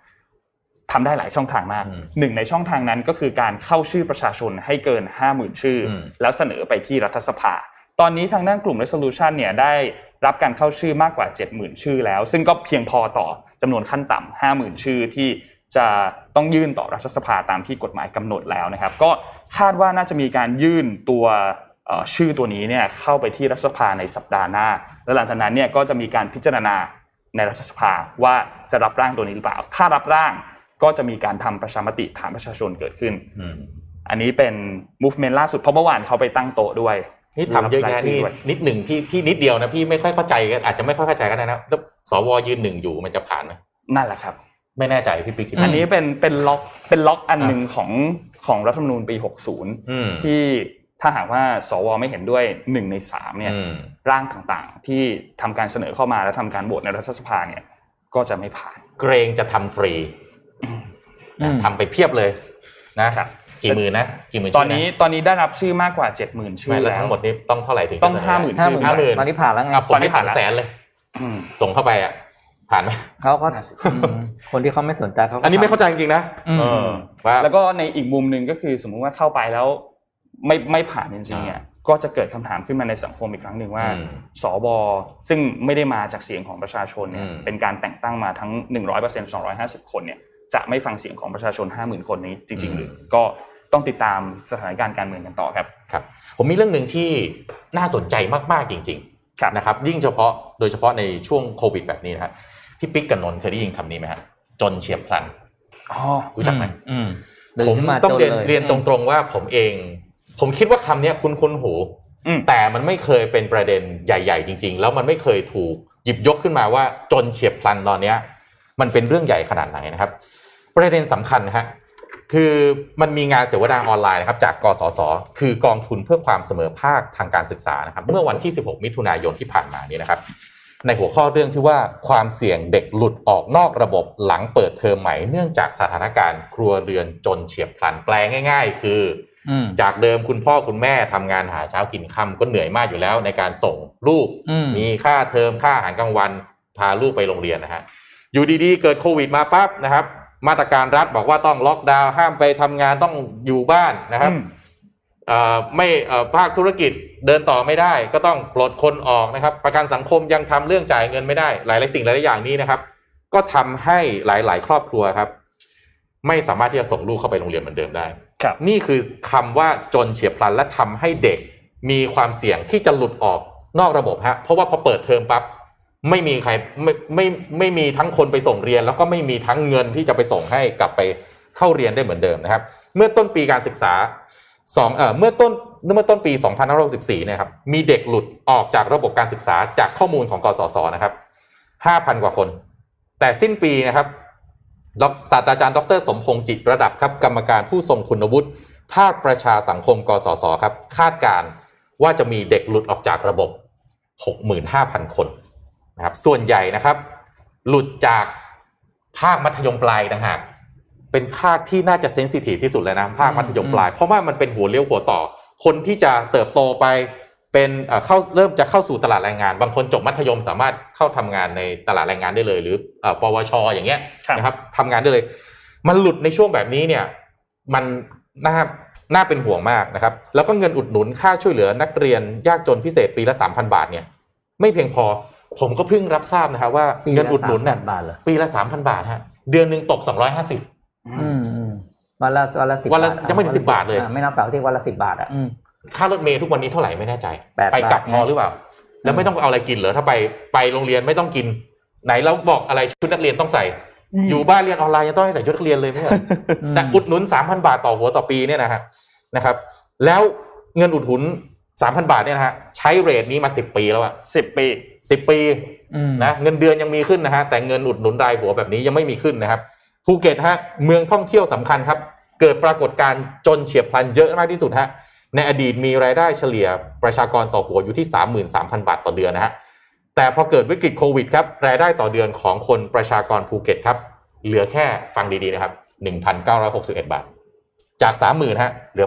ทำได้หลายช่องทางมากอืมหนึ่งในช่องทางนั้นก็คือการเข้าชื่อประชาชนให้เกิน50,000ชื่ออมแล้วเสนอไปที่รัฐสภา ตอนนี้ทางด้านกลุ่ม resolution เนี่ยได้รับการเข้าชื่อมากกว่า 70,000 ชื่อแล้ว ซึ่งก็เพียงพอต่อจำนวนขั้นต่ำ50,000 ชื่อที่จะต้องยื่นต่อรัฐสภาตามที่กฎหมายกำหนดแล้วนะครับ ก็คาดว่าน่าจะมีการยื่นตัวเอ่อ ชื่อตัวนี้เนี่ยเข้าไปที่รัฐสภาในสัปดาห์หน้า แล้วหลังจากนั้นเนี่ยก็จะมีการพิจารณาในรัฐสภาว่าจะรับร่างตัวนี้หรือเปล่า ถ้ารับร่างก็จะมีการทำประชามติถามประชาชนเกิดขึ้นอืมอันนี้เป็น movement ล่าสุดเพราะเมื่อวานเขาไปตั้งโต๊ะด้วย นี่ทำเยอะแยะนี่รับรายชื่อด้วยนิดหนึ่งพี่พี่นิดเดียวนะพี่ไม่ค่อยเข้าใจกันอาจจะไม่ค่อยเข้าใจกันนะแล้วสวยืนหนึ่งอยู่มันจะผ่านไหมนั่นแหละครับ ไม่แน่ใจพี่ปิ๊กคิดอัว่านนี้เป็นเป็นล็อกเป็นล็อกอันหนึ่งของของรัฐธรรมนูญปีอืม60 ที่ ถ้าหากว่าสวไม่เห็นด้วยหนึ่งในสามเนี่ยอืมร่างต่างๆ ที่ทำการเสนอเข้ามาและทำการโหวตในรัฐสภาเนี่ย ก็จะไม่ผ่าน เกรงจะทำฟรีอืมนะทำไปเพียบเลยนะครับกี่หมื่นนะกี่หมื่นตอนนี้ตอนนี้ได้รับชื่อมากกว่า70,000ชื่ไม่อแล้วแล้วทั้งหมดนี้ต้องเท่าไหร่ถึงจะต้องเสนห้าหมื่นห้าชื่หมื่อนห้าหมื่นตอนนี้ผ่านแล้วไงอะผมตอนนี้ให้สผ่าอนงแล้วแสนเลยอืมส่งเข้าไปอะผ่านไหมเขาก็ห้าสิบอืมคนที่เขาไม่สนใจเขาก็อันนี้ไม่เข้าใจจริงๆนะอืมเออว่าแล้วก็ในอีกมุมหนึ่งก็คือสมมุติว่าเข้าไปแล้ว ไม่ไม่ผ่านจริงๆเนี่ยก็จะเกิดคำถามขึ้นมาในสังคมอีกครั้งหนึ่งว่าอืมสว ซึ่งไม่ได้มาจากเสียงของประชาชนเนี่ยอืมเป็นการแต่งตั้งมาทั้ง 100% 250 คนเนี่ยจะไม่ฟังเสียงของประชาชน 50,000 คนนี้จริงๆหรือก็ต้องติดตามสถานการณ์การเมืองกันต่อครับครับ ผมมีเรื่องหนึ่งที่น่าสนใจมากๆจริงครับนะครับยิ่งเฉพาะโดยเฉพาะในช่วงโควิด แบบนี้นะฮะพี่ปิ๊กกับนนท์เคยได้ยินคำนี้ไหมฮะจนเฉียบพลันอ๋อรู้จักไหมอืมตื่นผมขึ้นมาต้องจนเรียนเลยเรียนตรงๆว่าผมเอง ผมคิดว่าคำเนี้ยคุ้นคุ้นๆหูอืมแต่มันไม่เคยเป็นประเด็นใหญ่ ๆ จริง ๆ แล้วมันไม่เคยถูกหยิบยกขึ้นมาว่าจนเฉียบพลันตอนเนี้ยมันเป็นเรื่องใหญ่ขนาดไหนนะครับ ประเด็นสำคัญนะฮะคือมันมีงานเสวนาออนไลน์นะครับจากกสศคือกองทุนเพื่อความเสมอภาคทางการศึกษานะครับ เมื่อวันที่ 16 มิถุนายนที่ผ่านมานี้นะครับ ในหัวข้อเรื่องที่ว่าความเสี่ยงเด็กหลุดออกนอกระบบหลังเปิดเทอมใหม่ เนื่องจากสถานการณ์ครัวเรือนจนเฉียบพลันแปลง่าย ๆ คืออืม จากเดิมคุณพ่อคุณแม่ทำงานหาเช้ากินค่ำก็เหนื่อยมากอยู่แล้ว ในการส่งลูกอืมมีค่าเทอมค่าอาหารกลางวัน พาลูกไปโรงเรียนนะฮะอยู่ดีๆ เกิดโควิดมาปั๊บนะครับ มาตรการรัฐบอกว่าต้องล็อกดาวน์ห้ามไปทำงานต้องอยู่บ้านนะครับอืมเอ่อไม่เอ่อภาคธุรกิจเดินต่อไม่ได้ ก็ต้องปลดคนออกนะครับ ประกันสังคมยังทำเรื่องจ่ายเงินไม่ได้ หลายๆสิ่งหลายๆอย่างนี้นะครับ ก็ทำให้หลาย ๆ ครอบครัวครับ ไม่สามารถที่จะส่งลูกเข้าไปโรงเรียนเหมือนเดิมได้ ครับ นี่คือคำว่าจนเฉียบพลันและทำให้เด็กมีความเสี่ยงที่จะหลุดออกนอกระบบฮะ เพราะว่าพอเปิดเทอมปั๊บไม่มีใครไม่ไม่ไม่มีทั้งคนไปส่งเรียน แล้วก็ไม่มีทั้งเงินที่จะไปส่งให้กลับไปเข้าเรียนได้เหมือนเดิมนะครับ เมื่อต้นปีการศึกษาสองเอ่อเมื่อต้นเมื่อต้นปี 2564เนี่ยครับมีเด็กหลุดออกจากระบบการศึกษาจากข้อมูลของกสศนะครับ 5,000 กว่าคน แต่สิ้นปีนะครับดอก ศาสตราจารย์ดรสมพงษ์จิตระดับครับกรรมการผู้ทรงคุณวุฒิภาคประชาสังคมกสศครับ คาดการณ์ว่าจะมีเด็กหลุดออกจากระบบ 65,000 คนนะครับส่วนใหญ่นะครับ หลุดจากภาคมัธยมปลายต่างหากเป็นภาคที่น่าจะเซนซิทีฟที่สุดเลยนะภาคมัธยมปลาย เพราะว่ามันเป็นหัวเลี้ยวหัวต่อ คนที่จะเติบโตไป เป็นเอ่อเข้าเริ่มจะเข้าสู่ตลาดแรงงาน บางคนจบมัธยมสามารถเข้าทำงานในตลาดแรงงานได้เลย หรือเอ่อปวชอย่างเงี้ยครับนะครับทำงานได้เลย มันหลุดในช่วงแบบนี้เนี่ยมันน่าน่าเป็นห่วงมากนะครับ แล้วก็เงินอุดหนุนค่าช่วยเหลือนักเรียนยากจนพิเศษปีละ3,000 บาทเนี่ยไม่เพียงพอผมก็เพิ่งรับทราบนะครับว่าปีละเงินอุดหนุนเนี่ย3,000บาทเหรอปีละ3,000 บาทฮะเดือนหนึ่งตก 250อืมอืมวันละวันละสิบวันละบาทยังไม่ถึงวัน10บาทเลยอ่ไม่นับเสาร์อาที่วันละสิบบาทอะอืม ค่ารถเมล์ทุกวันนี้เท่าไหร่ไม่แน่ใจแปดไปกลับบาทพอหรือเปล่า แล้วไม่ต้องเอาอะไรกินเหรอถ้าไปไปโรงเรียนไม่ต้องกิน ไหนแล้วบอกอะไรชุดนักเรียนต้องใส่ อยู่บ้านเรียนออนไลน์ยังต้องให้ใส่ชุดนักเรียนเลยไม่ใช่เหรอมแต่อุดหนุน3,000บาทต่อหัวต่อปีเนี่ยนะฮะนะครับ แล้วเงินอุดหนุน3,000บาทเนี่ยนะฮะใช้เรทนี้มา10ปีแล้วอะสิบปี10ปีอืมนะเงินเดือนยังมีขึ้นนะฮะแต่เงินอุดหนุนรายหัวแบบนี้ยังไม่มีขึ้นนะครับภูเก็ตฮะเมืองท่องเที่ยวสำคัญครับ เกิดปรากฏการณ์จนเฉียบพลันเยอะมากที่สุดฮะ ในอดีตมีรายได้เฉลี่ยประชากรต่อหัวอยู่ที่ 33,000 บาทต่อเดือนนะฮะแต่พอเกิดวิกฤตโควิดครับรายได้ต่อเดือนของคนประชากรภูเก็ตครับเหลือแค่ฟังดีๆนะครับ1,961 บาท จาก 30,000ฮะเหลือ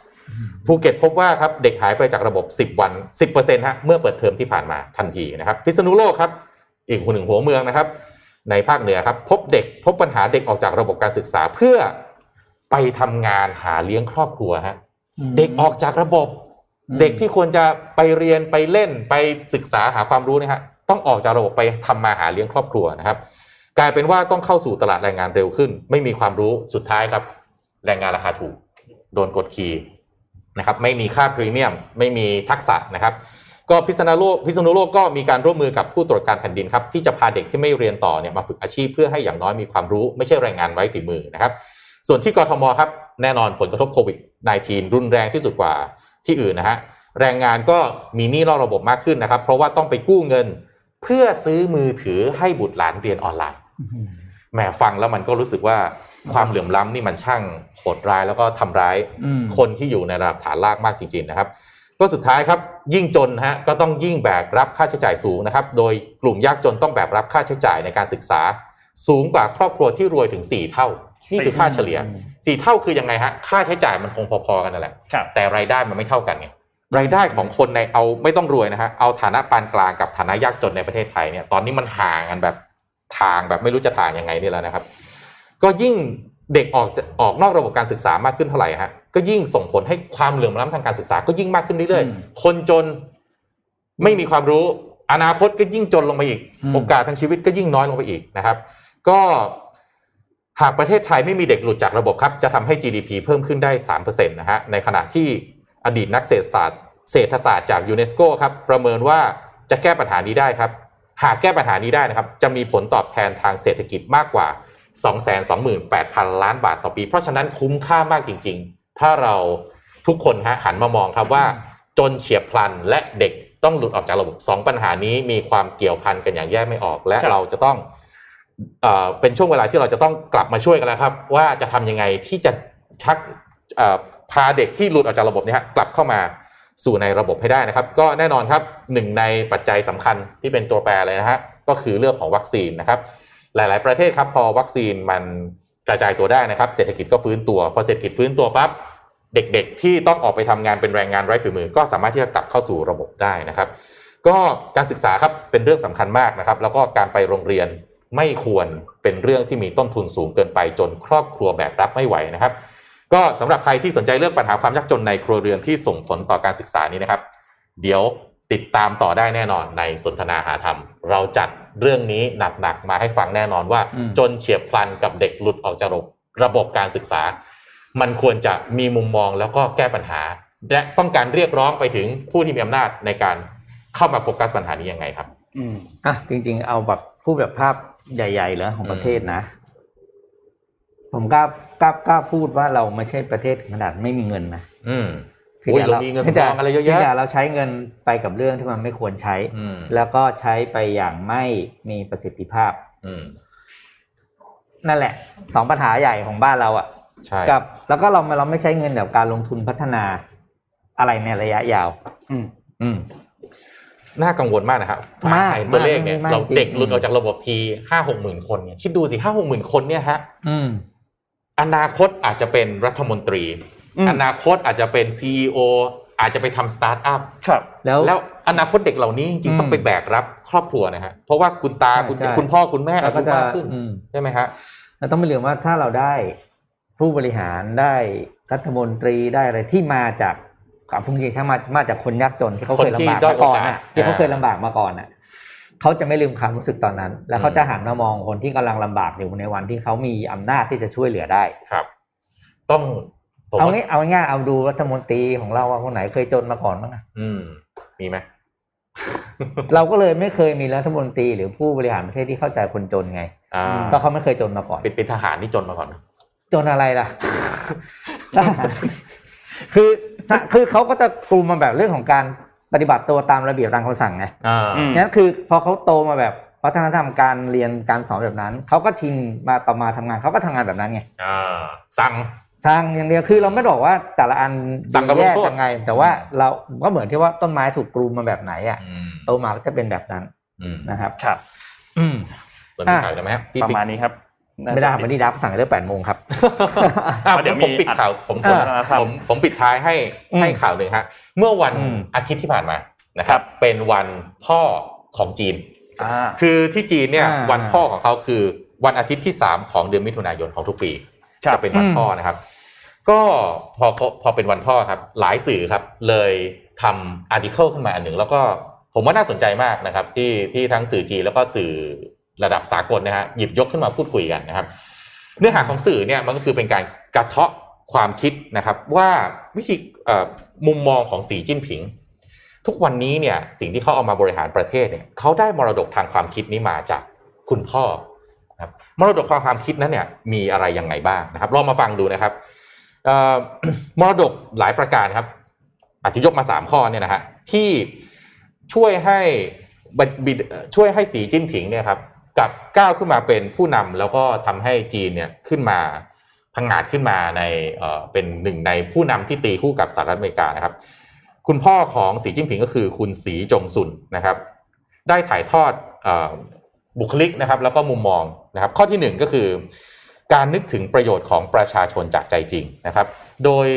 1,900ภูเก็ตพบว่าครับเด็กหายไปจากระบบ 10 วัน 10%ฮะเมื่อเปิดเทอมที่ผ่านมาทันทีนะครับพิษณุโลกครับอีกหนึ่งหัวเมืองนะครับ ในภาคเหนือครับ พบเด็กพบปัญหาเด็กออกจากระบบการศึกษาเพื่อไปทำงานหาเลี้ยงครอบครัวฮะ เด็กออกจากระบบอืมเด็กที่ควรจะไปเรียนไปเล่นไปศึกษาหาความรู้นะฮะต้องออกจากระบบไปทำมาหาเลี้ยงครอบครัวนะครับ กลายเป็นว่าต้องเข้าสู่ตลาดแรงงานเร็วขึ้น ไม่มีความรู้สุดท้ายครับ แรงงานราคาถูก โดนกดขี่นะครับ ไม่มีค่าพรีเมียม ไม่มีทักษะนะครับก็พิษณุโลกพิษณุโลกก็มีการร่วมมือกับผู้ตรวจการแผ่นดินครับที่จะพาเด็กที่ไม่เรียนต่อเนี่ยมาฝึกอาชีพเพื่อให้อย่างน้อยมีความรู้ ไม่ใช่แรงงานไว้ฝีมือนะครับ ส่วนที่กทมครับแน่นอนผลกระทบโควิด -19 รุนแรงที่สุดกว่าที่อื่นนะฮะแรงงานก็มีหนี้นอกระบบมากขึ้นนะครับ เพราะว่าต้องไปกู้เงินเพื่อซื้อมือถือให้บุตรหลานเรียนออนไลน์แหมฟังแล้วมันก็รู้สึกว่าความเหลื่อมล้ำนี่มันช่างโหดร้ายแล้วก็ทำร้ายอืมคนที่อยู่ในระดับฐานรากมากจริง ๆนะครับ ก็สุดท้ายครับยิ่งจนฮะก็ต้องยิ่งแบกรับค่าใช้จ่ายสูงนะครับ โดยกลุ่มยากจนต้องแบกรับค่าใช้จ่ายในการศึกษา สูงกว่าครอบครัวที่รวยถึง 4 เท่า นี่คือค่าเฉลี่ย4เท่าคือยังไงฮะค่าใช้จ่ายมันคงพอๆกันนั่นแหละครับแต่รายได้มันไม่เท่ากันไงรายได้ของคนในเอาไม่ต้องรวยนะฮะเอาฐานะปานกลางกับฐานะยากจนในประเทศไทยเนี่ยตอนนี้มันห่างกันแบบทางแบบไม่รู้จะทางยังไงนี่แล้วนะครับ ก็ยิ่งเด็กออกจะออกนอกระบบการศึกษามากขึ้นเท่าไหร่ฮะก็ยิ่งส่งผลให้ความเหลื่อมล้ำทางการศึกษาก็ยิ่งมากขึ้นเรื่อยอืมๆคนจนไม่มีความรู้ อนาคตก็ยิ่งจนลงไปอีกอืมโอกาสทางชีวิตก็ยิ่งน้อยลงไปอีกนะครับ ก็ หากประเทศไทยไม่มีเด็กหลุดจากระบบครับจะทำให้ GDP เพิ่มขึ้นได้3%นะฮะในขณะที่อดีตนักเศรษฐศาสตร์เศรษฐศาสตร์จากยูเนสโกครับประเมินว่าจะแก้ปัญหานี้ได้ครับ หากแก้ปัญหานี้ได้นะครับ จะมีผลตอบแทนทางเศรษฐกิจมากกว่า 228,000 ล้านบาทต่อปี เพราะฉะนั้นคุ้มค่ามากจริง ๆ ถ้าเราทุกคนฮะหันมามองครับว่า จนเฉียบพลันและเด็กต้องหลุดออกจากระบบสองปัญหานี้มีความเกี่ยวพันกันอย่างแยกไม่ออก และเราจะต้อง เป็นช่วงเวลาที่เราจะต้องกลับมาช่วยกันแล้วครับ ว่าจะทำยังไงที่จะชักพาเด็กที่หลุดออกจากระบบนี้กลับเข้ามาสู่ในระบบให้ได้นะครับ ก็แน่นอนครับหนึ่งในปัจจัยสำคัญที่เป็นตัวแปรเลยนะฮะก็คือเรื่องของวัคซีนนะครับ หลาย ๆ ประเทศครับพอวัคซีนมันกระจายตัวได้นะครับ เศรษฐกิจก็ฟื้นตัว พอเศรษฐกิจฟื้นตัวปั๊บเด็ก ๆ ที่ต้องออกไปทำงานเป็นแรงงานไร้ฝีมือ ก็สามารถที่จะกลับเข้าสู่ระบบได้นะครับ ก็การศึกษาครับเป็นเรื่องสำคัญมากนะครับ แล้วก็การไปโรงเรียน ไม่ควรเป็นเรื่องที่มีต้นทุนสูงเกินไปจนครอบครัวแบกรับไม่ไหวนะครับ ก็สำหรับใครที่สนใจเรื่องปัญหาความยากจนในครัวเรือนที่ส่งผลต่อการศึกษานี้นะครับ เดี๋ยวติดตามต่อได้แน่นอนในสนทนาหาธรรม เราจัดเรื่องนี้หนักๆมาให้ฟังแน่นอนว่าอืมจนเฉียบพลันกับเด็กหลุดออกจากระบบระบบการศึกษา มันควรจะมีมุมมองแล้วก็แก้ปัญหา และต้องการเรียกร้องไปถึงผู้ที่มีอำนาจในการเข้ามาโฟกัสปัญหานี้ยังไงครับ อืมอะจริง ๆ เอาแบบพูดแบบภาพ ใหญ่ๆเลยของประเทศนะ ผมกล้ากล้ากล้าพูดว่าเราไม่ใช่ประเทศถึงขนาดไม่มีเงินนะอืมพียอุ้ยแต่เรามีเงินสำรองอะไรเยอะพีงแยะแต่เราใช้เงินไปกับเรื่องที่มันไม่ควรใช้อืมแล้วก็ใช้ไปอย่างไม่มีประสิทธิภาพอืมนั่นแหละสองปัญหาใหญ่ของบ้านเราอะใช่กับ แล้วก็เราเราไม่ใช้เงินแบบการลงทุนพัฒนาอะไรในระยะยาว อืม อืม น่ากังวลมากนะครับมากไอ้ตัวเลขเนี่ยมากเราจริงเด็กหลุดออกจากระบบทีห้าหกหมื่นคนเนี่ยคิดดูสิห้าหกหมื่นคนเนี่ยฮะอืมอนาคตอาจจะเป็นรัฐมนตรีอืมอนาคตอาจจะเป็นซีออาจจะไปทำสตาร์ทอัพครับแล้วแล้วอนาคตเด็กเหล่านี้จริงอืมๆต้องไปแบกรับครอบครัวนะฮะเพราะว่าคุณตาใช่คุณใช่คุณพ่อคุณแม่อาแล้วก็ยุจะมากขึ้นอืมใช่ไหมฮะเราต้องไม่ลืมว่าถ้าเราได้ผู้บริหารได้รัฐมนตรีได้อะไรที่มาจาก ความพุ่งจริงๆมามาจากคนยากจนที่เขาเคยคนที่ลำบากด้อยมาก่อนโอกาสน่ะที่เขาอ่าเคยลำบากมาก่อนน่ะเขาจะไม่ลืมความรู้สึกตอนนั้น แล้วเขาอืมจะหันมามองคนที่กำลังลำบากอยู่ในวันที่เขามีอำนาจที่จะช่วยเหลือได้ครับ ต้องผมเอาว่างี้เอาง่ายๆเอาดูรัฐมนตรีของเราว่าคนไหนเคยจนมาก่อนบ้างอะอืม มีไหมเราก็เลยไม่เคยมีรัฐมนตรีหรือผู้บริหารประเทศที่เข้าใจคนจนไงอ่าก็เขาไม่เคยจนมาก่อนเป็นเป็นทหารที่จนมาก่อนนะจนอะไรล่ะ คือถ้าคือเขาก็จะกลุ่มมาแบบเรื่องของการปฏิบัติตัวตามระเบียบตามคำสั่งไงอ่าอืมงั้นคือพอเขาโตมาแบบวัฒนธรรมการเรียนการสอนแบบนั้นเขาก็ชินมาต่อมาทำงานเขาก็ทำงานแบบนั้นไงอ่าสั่งทางอย่างเดียวคือเราไม่บอกว่าแต่ละอันสั่งกับแยกลงโทษยังไง แต่ว่าเราก็เหมือนที่ว่าต้นไม้ถูกกลูมมาแบบไหนอะอืมโตมาก็จะเป็นแบบนั้นอืมนะครับ ครับ อืมส่วนมีข่าวได้ไหมครับพี่ประปิ๊กมาณนี้ครับ ไม่ได้วันนี้ดับสั่งเรื่องแปดโมงครับอะเดี๋เดี๋ยยววมีผมปิดข่าวผมเออผมผมปิดท้ายให้อืมให้ข่าวหนึ่งฮะเมื่อวันอืมอาทิตย์ที่ผ่านมานะครับ เป็นวันพ่อของจีนอ่าคือที่จีนเนี่ยอ่าวันพ่อของเขาคือวันอาทิตย์ที่สามของเดือนมิถุนายนของทุกปีครับจะเป็นวันพ่อนะครับ ก็พอพอพอเป็นวันพ่อครับ หลายสื่อครับ เลยทำอาร์ติเคิลขึ้นมาอันหนึ่งแล้วก็ผมว่าน่าสนใจมากนะครับ ที่ที่ทั้งสื่อจีนแล้วก็สื่อ ระดับสากลนะฮะหยิบยกขึ้นมาพูดคุยกันนะครับ เนื้อหาของสื่อเนี่ยมันก็คือเป็นการกระเทาะความคิดนะครับ ว่าวิธีมุมมองของสีจิ้นผิง ทุกวันนี้เนี่ยสิ่งที่เขาเอามาบริหารประเทศเนี่ยเขาได้มรดกทางความคิดนี้มาจากคุณพ่อครับมรดกทางความคิดนั้นเนี่ยมีอะไรยังไงบ้างนะครับลองมาฟังดูนะครับมรดกหลายประการครับอาจจะยกมาสามข้อเนี่ยนะฮะที่ช่วยให้ช่วยให้สีจิ้นผิงเนี่ยครับ กับก้าวขึ้นมาเป็นผู้นำแล้วก็ทำให้จีนเนี่ยขึ้นมาพังงาดขึ้นมาในเป็นหนึ่งในผู้นำที่ตีคู่กับสหรัฐอเมริกานะครับ คุณพ่อของสีจิ้นผิงก็คือคุณสีจงซุนนะครับ ได้ถ่ายทอดอบุคลิกนะครับ แล้วก็มุมมองนะครับ ข้อที่หนึ่งก็คือ การนึกถึงประโยชน์ของประชาชนจากใจจริงนะครับ โดย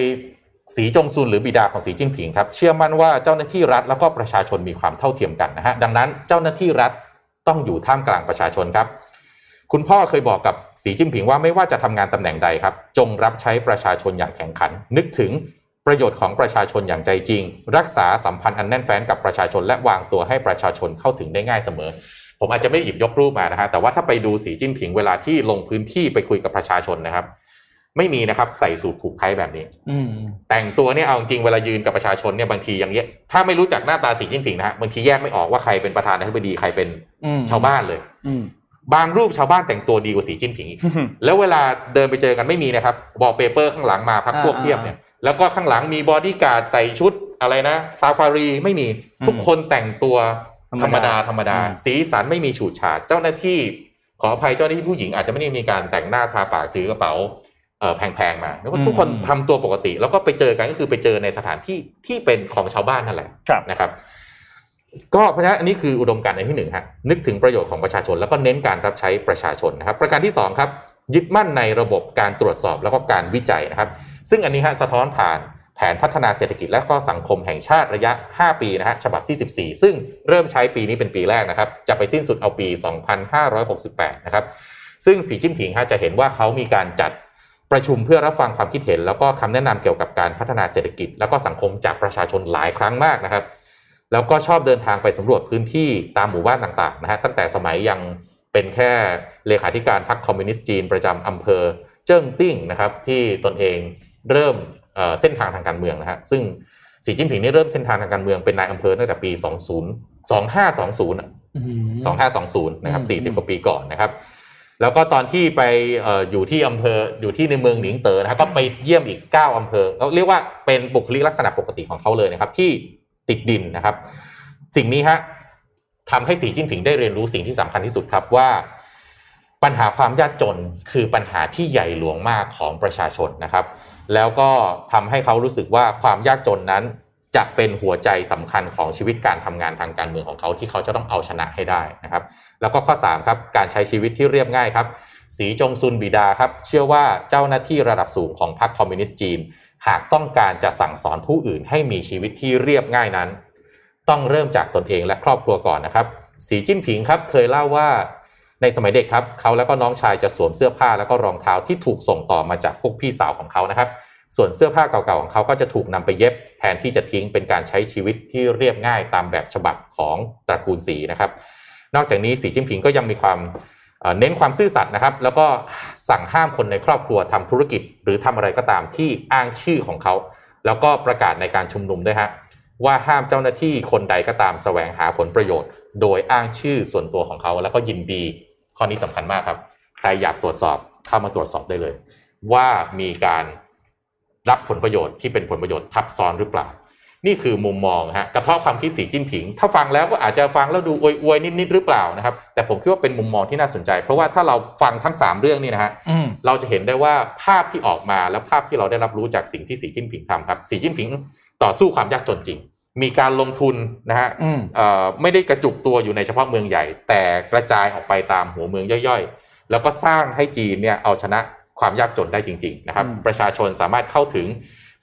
สีจงซุนหรือบิดาของสีจิ้นผิงครับเชื่อมั่นว่าเจ้าหน้าที่รัฐแล้วก็ประชาชนมีความเท่าเทียมกันนะฮะดังนั้นเจ้าหน้าที่รัฐ ต้องอยู่ท่ามกลางประชาชนครับ คุณพ่อเคยบอกกับสีจิ้นผิงว่าไม่ว่าจะทำงานตำแหน่งใดครับ จงรับใช้ประชาชนอย่างแข่งขัน นึกถึงประโยชน์ของประชาชนอย่างใจจริง รักษาสัมพันธ์อันแน่นแฟ้นกับประชาชน และวางตัวให้ประชาชนเข้าถึงได้ง่ายเสมอ ผมอาจจะไม่หยิบยกรูปมานะฮะแต่ว่าถ้าไปดูสีจิ้นผิงเวลาที่ลงพื้นที่ไปคุยกับประชาชนนะครับ ไม่มีนะครับใส่สูทผูกไทยแบบนี้ อืมแต่งตัวเนี่ยเอาจริงเวลายืนกับประชาชนเนี่ยบางทีอย่างเงี้ยถ้าไม่รู้จักหน้าตาสีจิ้นผิงนะฮะบางทีแยกไม่ออกว่าใครเป็นประธานาธิบดีใครเป็นอืมชาวบ้านเลยอืมบางรูปชาวบ้านแต่งตัวดีกว่าสีจิ้นผิงอีกแล้วเวลาเดินไปเจอกันไม่มีนะครับวอลเปเปอร์ข้างหลังมาพักพวกเทียบเนี่ยแล้วก็ข้างหลังมีบอดี้การ์ดใส่ชุดอะไรนะซาฟารีไม่มีทุกคนแต่งตัวธรรมดาธรรมดา สีสันไม่มีฉูดฉาดเจ้าหน้าที่ขออภัยเจ้าหน้าที่ผู้หญิงอาจจะไม่ได้มีการแต่งหน้าทาปากถือกระเป๋าเอ่อ แพงๆมาแล้วก็ทุกคนทำตัวปกติ แล้วก็ไปเจอกันก็คือไปเจอในสถานที่ที่เป็นของชาวบ้านนั่นแหละครับนะครับ ก็เพราะฉะนั้นอันนี้คืออุดมการณ์ในที่หนึ่งฮะนึกถึงประโยชน์ของประชาชน แล้วก็เน้นการรับใช้ประชาชนนะครับ ประการที่สองครับยึดมั่นในระบบการตรวจสอบแล้วก็การวิจัยนะครับ ซึ่งอันนี้ฮะสะท้อนผ่านแผนพัฒนาเศรษฐกิจและก็สังคมแห่งชาติระยะ 5 ปีนะฮะฉบับที่ 14 ซึ่งเริ่มใช้ปีนี้เป็นปีแรกนะครับ จะไปสิ้นสุดเอาปี 2568 นะครับ ซึ่งสีจิ้นผิงฮะจะเห็นว่าเขามีการจัด ประชุมเพื่อรับฟังความคิดเห็น แล้วก็คำแนะนำเกี่ยวกับการพัฒนาเศรษฐกิจ แล้วก็สังคมจากประชาชนหลายครั้งมากนะครับ แล้วก็ชอบเดินทางไปสำรวจพื้นที่ตามหมู่บ้านต่างๆนะฮะตั้งแต่สมัยยังเป็นแค่เลขาธิการพรรคคอมมิวนิสต์จีนประจำอำเภอเจิ้งติ้งนะครับ ที่ตนเองเริ่มเเส้นทางทางการเมืองนะฮะซึ่งสีจิ้นผิงนี่เริ่มเส้นทางทางการเมืองเป็นนายอำเภอตั้งแต่ปี 20 2520อะอืม2520 นะครับ 40 กว่าปีก่อนนะครับ แล้วก็ตอนที่ไปออยู่ที่อำเภออยู่ที่ในเมืองหนิงเตอนะครับก็ไปเยี่ยมอีก 9อำเภอเขาเรียกว่าเป็นบุคลิกลักษณะปกติของเขาเลยนะครับ ที่ติดดินนะครับ สิ่งนี้ฮะทำให้สีจิ้นผิงได้เรียนรู้สิ่งที่สำคัญที่สุดครับว่า ปัญหาความยากจนคือปัญหาที่ใหญ่หลวงมากของประชาชนนะครับ แล้วก็ทำให้เขารู้สึกว่าความยากจนนั้น จะเป็นหัวใจสำคัญของชีวิตการทำงานทางการเมืองของเขาที่เขาจะต้องเอาชนะให้ได้นะครับ แล้วก็ข้อ3ครับการใช้ชีวิตที่เรียบง่ายครับ สีจงซุนบิดาครับ เชื่อว่าเจ้าหน้าที่ระดับสูงของพรรคคอมมิวนิสต์จีน หากต้องการจะสั่งสอนผู้อื่นให้มีชีวิตที่เรียบง่ายนั้น ต้องเริ่มจากตนเองและครอบครัวก่อนนะครับสีจิ้นผิงครับเคยเล่าว่าในสมัยเด็กครับเขาแล้วก็น้องชายจะสวมเสื้อผ้าแล้วก็รองเท้าที่ถูกส่งต่อมาจากพวกพี่สาวของเขานะครับ ส่วนเสื้อผ้าเก่าๆของเขาก็จะถูกนำไปเย็บแทนที่จะทิ้งเป็นการใช้ชีวิตที่เรียบง่ายตามแบบฉบับของตระกูลสีนะครับ นอกจากนี้สีจิ้นผิงก็ยังมีความเน้นความซื่อสัตย์นะครับ แล้วก็สั่งห้ามคนในครอบครัวทำธุรกิจ หรือทำอะไรก็ตามที่อ้างชื่อของเขา แล้วก็ประกาศในการชุมนุมด้วยฮะว่าห้ามเจ้าหน้าที่คนใดก็ตามแสวงหาผลประโยชน์ โดยอ้างชื่อส่วนตัวของเขา แล้วก็ยินดี ข้อนี้สำคัญมากครับ ใครอยากตรวจสอบเข้ามาตรวจสอบได้เลย ว่ามีการ รับผลประโยชน์ที่เป็นผลประโยชน์ทับซ้อนหรือเปล่า นี่คือมุมมองฮะกระเทาะความคิดสีจิ้นผิง ถ้าฟังแล้วก็อาจจะฟังแล้วดูอวยๆนิดๆหรือเปล่านะครับ แต่ผมคิดว่าเป็นมุมมองที่น่าสนใจ เพราะว่าถ้าเราฟังทั้ง 3 เรื่องนี้นะฮะอืมเราจะเห็นได้ว่าภาพที่ออกมาและภาพที่เราได้รับรู้จากสิ่งที่สีจิ้นผิงทำครับสีจิ้นผิงต่อสู้ความยากจนจริงมีการลงทุนนะฮะอืมเอ่อไม่ได้กระจุกตัวอยู่ในเฉพาะเมืองใหญ่ แต่กระจายออกไปตามหัวเมืองย่อยๆ แล้วก็สร้างให้จีนเนี่ยเอาชนะ ความยากจนได้จริง ๆ นะครับอืมประชาชนสามารถเข้าถึง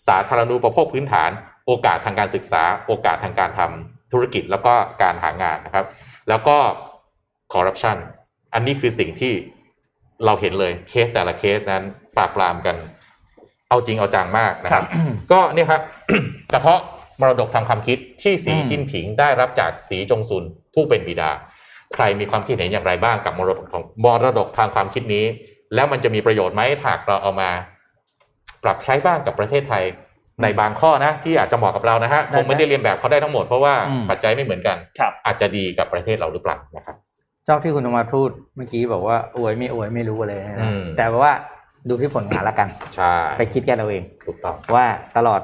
สาธารณูปโภคพื้นฐาน โอกาสทางการศึกษา โอกาสทางการทำธุรกิจแล้วก็การหางานนะครับ แล้วก็คอร์รัปชันอันนี้คือสิ่งที่เราเห็นเลยเคสแต่ละเคสนั้นปราบปรามกัน เอาจริงเอาจังมากนะครับ ก็เนี่ยครับกระเพาะมรดกทางความคิดที่สีอืมจิ้นผิงได้รับจากสีจงซุนผู้เป็นบิดา ใครมีความคิดเห็นอย่างไรบ้างกับมรดกของมรดกทางความคิดนี้ แล้วมันจะมีประโยชน์ไหมหากเราเอามาปรับใช้บ้างกับประเทศไทยในบางข้อนะที่อาจจะเหมาะกับเรานะฮะได้คงไม่ได้เรียนแบบเขาได้ทั้งหมดเพราะว่าอืมปัจจัยไม่เหมือนกันครับอาจจะดีกับประเทศเราหรือเปล่านะครับชอบที่คุณธรรมาพูดเมื่อกี้บอกว่าอวยไม่อวยไม่รู้อะไรอืนะมแต่ว่าดูที่ผลงานละกันใช่ไปคิดกันเอาเองถูกต้องครับว่าตลอด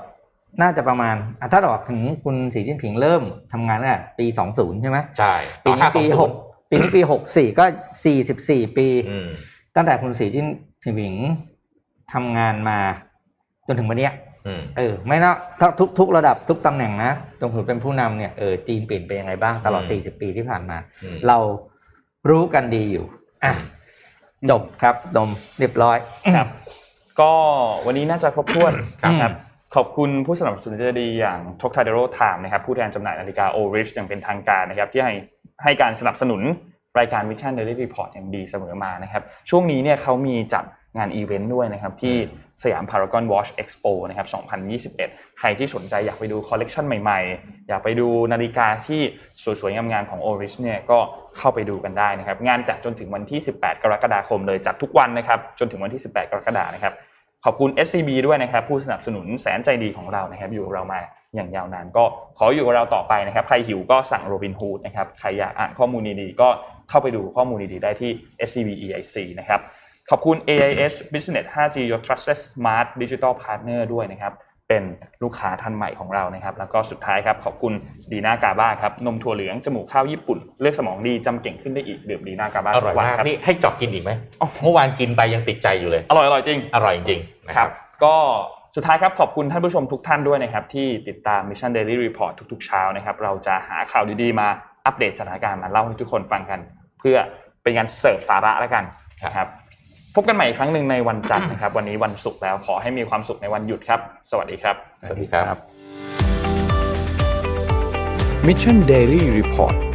น่าจะประมาณอะถ้าบอกถึงคุณสีจิ้นผิงเริ่มทำงานตั้งแต่ปี 20 ใช่ไหมใช่ปีนี้ปีหกปีนี้ปี 64 ก็ 44 ปีอืม ตั้งแต่คุณสีจิ้นผิงทำงานมาจนถึงวันเนี้ยอืมเออ ไม่นะถ้าทุกทุกระดับทุกตำแหน่งนะจงถือเป็นผู้นำเนี่ยเออจีนเปลี่ยนไปยังไงบ้างตลอดอืม40 ปีที่ผ่านมาอืมเรารู้กันดีอยู่อะจบครับดมเรียบร้อยครับ ก็วันนี้น่าจะครบถ้วนครับครับขอบคุณผู้สนับสนุนใจดีอย่างทกทาเดโรไทม์นะครับผู้แทนจำหน่ายนาฬิกาโอริชอย่างเป็นทางการนะครับ ที่ให้ให้การสนับสนุน รายการ Mission Daily Report อย่างดีเสมอมานะครับ ช่วงนี้เนี่ยเขามีจัดงานอีเวนต์ด้วยนะครับ ที่สยามพารากอนวอชเอ็กซ์โปนะครับ 2021 ใครที่สนใจอยากไปดูคอลเลกชันใหม่ๆ อยากไปดูนาฬิกาที่สวยๆ งามๆ ของ Oris เนี่ยก็เข้าไปดูกันได้นะครับ งานจัดจนถึงวันที่ 18 กรกฎาคมเลยจัดทุกวันนะครับ จนถึงวันที่ 18 กรกฎานะครับ ขอบคุณ SCB ด้วยนะครับ ผู้สนับสนุนแสนใจดีของเรานะครับ อยู่กับเรามาอย่างยาวนานก็ขออยู่กับเราต่อไปนะครับ ใครหิวก็สั่งโรบินฮูดนะครับ ใครอยากอ่านข้อมูลดีๆก็ เข้าไปดูข้อมูลดีๆได้ที่ SCB EIC นะครับขอบคุณ AIS Business 5G Your Trusted Smart Digital Partner ด้วยนะครับเป็นลูกค้าท่านใหม่ของเรานะครับ แล้วก็สุดท้ายครับขอบคุณดีน่ากาบ้าครับนมถั่วเหลืองจมูกข้าวญี่ปุ่น เลือกสมองดีจำเก่งขึ้นได้อีกดื่มดีน่ากาบ้าอร่อยทุวันมากครับนี่ให้เจอกกินอีกไหมอ๋อเมื่อวานกินไปยังติดใจอยู่เลย อร่อยอร่อยจริง อร่อยจริงๆนะคครัรับบก็สุดท้ายครับขอบคุณท่านผู้ชมทุกท่านด้วยนะครับที่ติดตาม Mission Daily Report ทุกๆเช้านะครับเราจะหาข่าวดีๆมาอัปเดตสถานการณ์มาเล่าให้ทุกคนฟังกัน เพื่อเป็นการเสิร์ฟสาระแล้วกันนะครับพบกันใหม่อีกครั้งหนึ่งในวันจันทร์นะครับ วันนี้วันศุกร์แล้วขอให้มีความสุขในวันหยุดครับ สวัสดีครับ สวัสดีครับ Mission Daily Report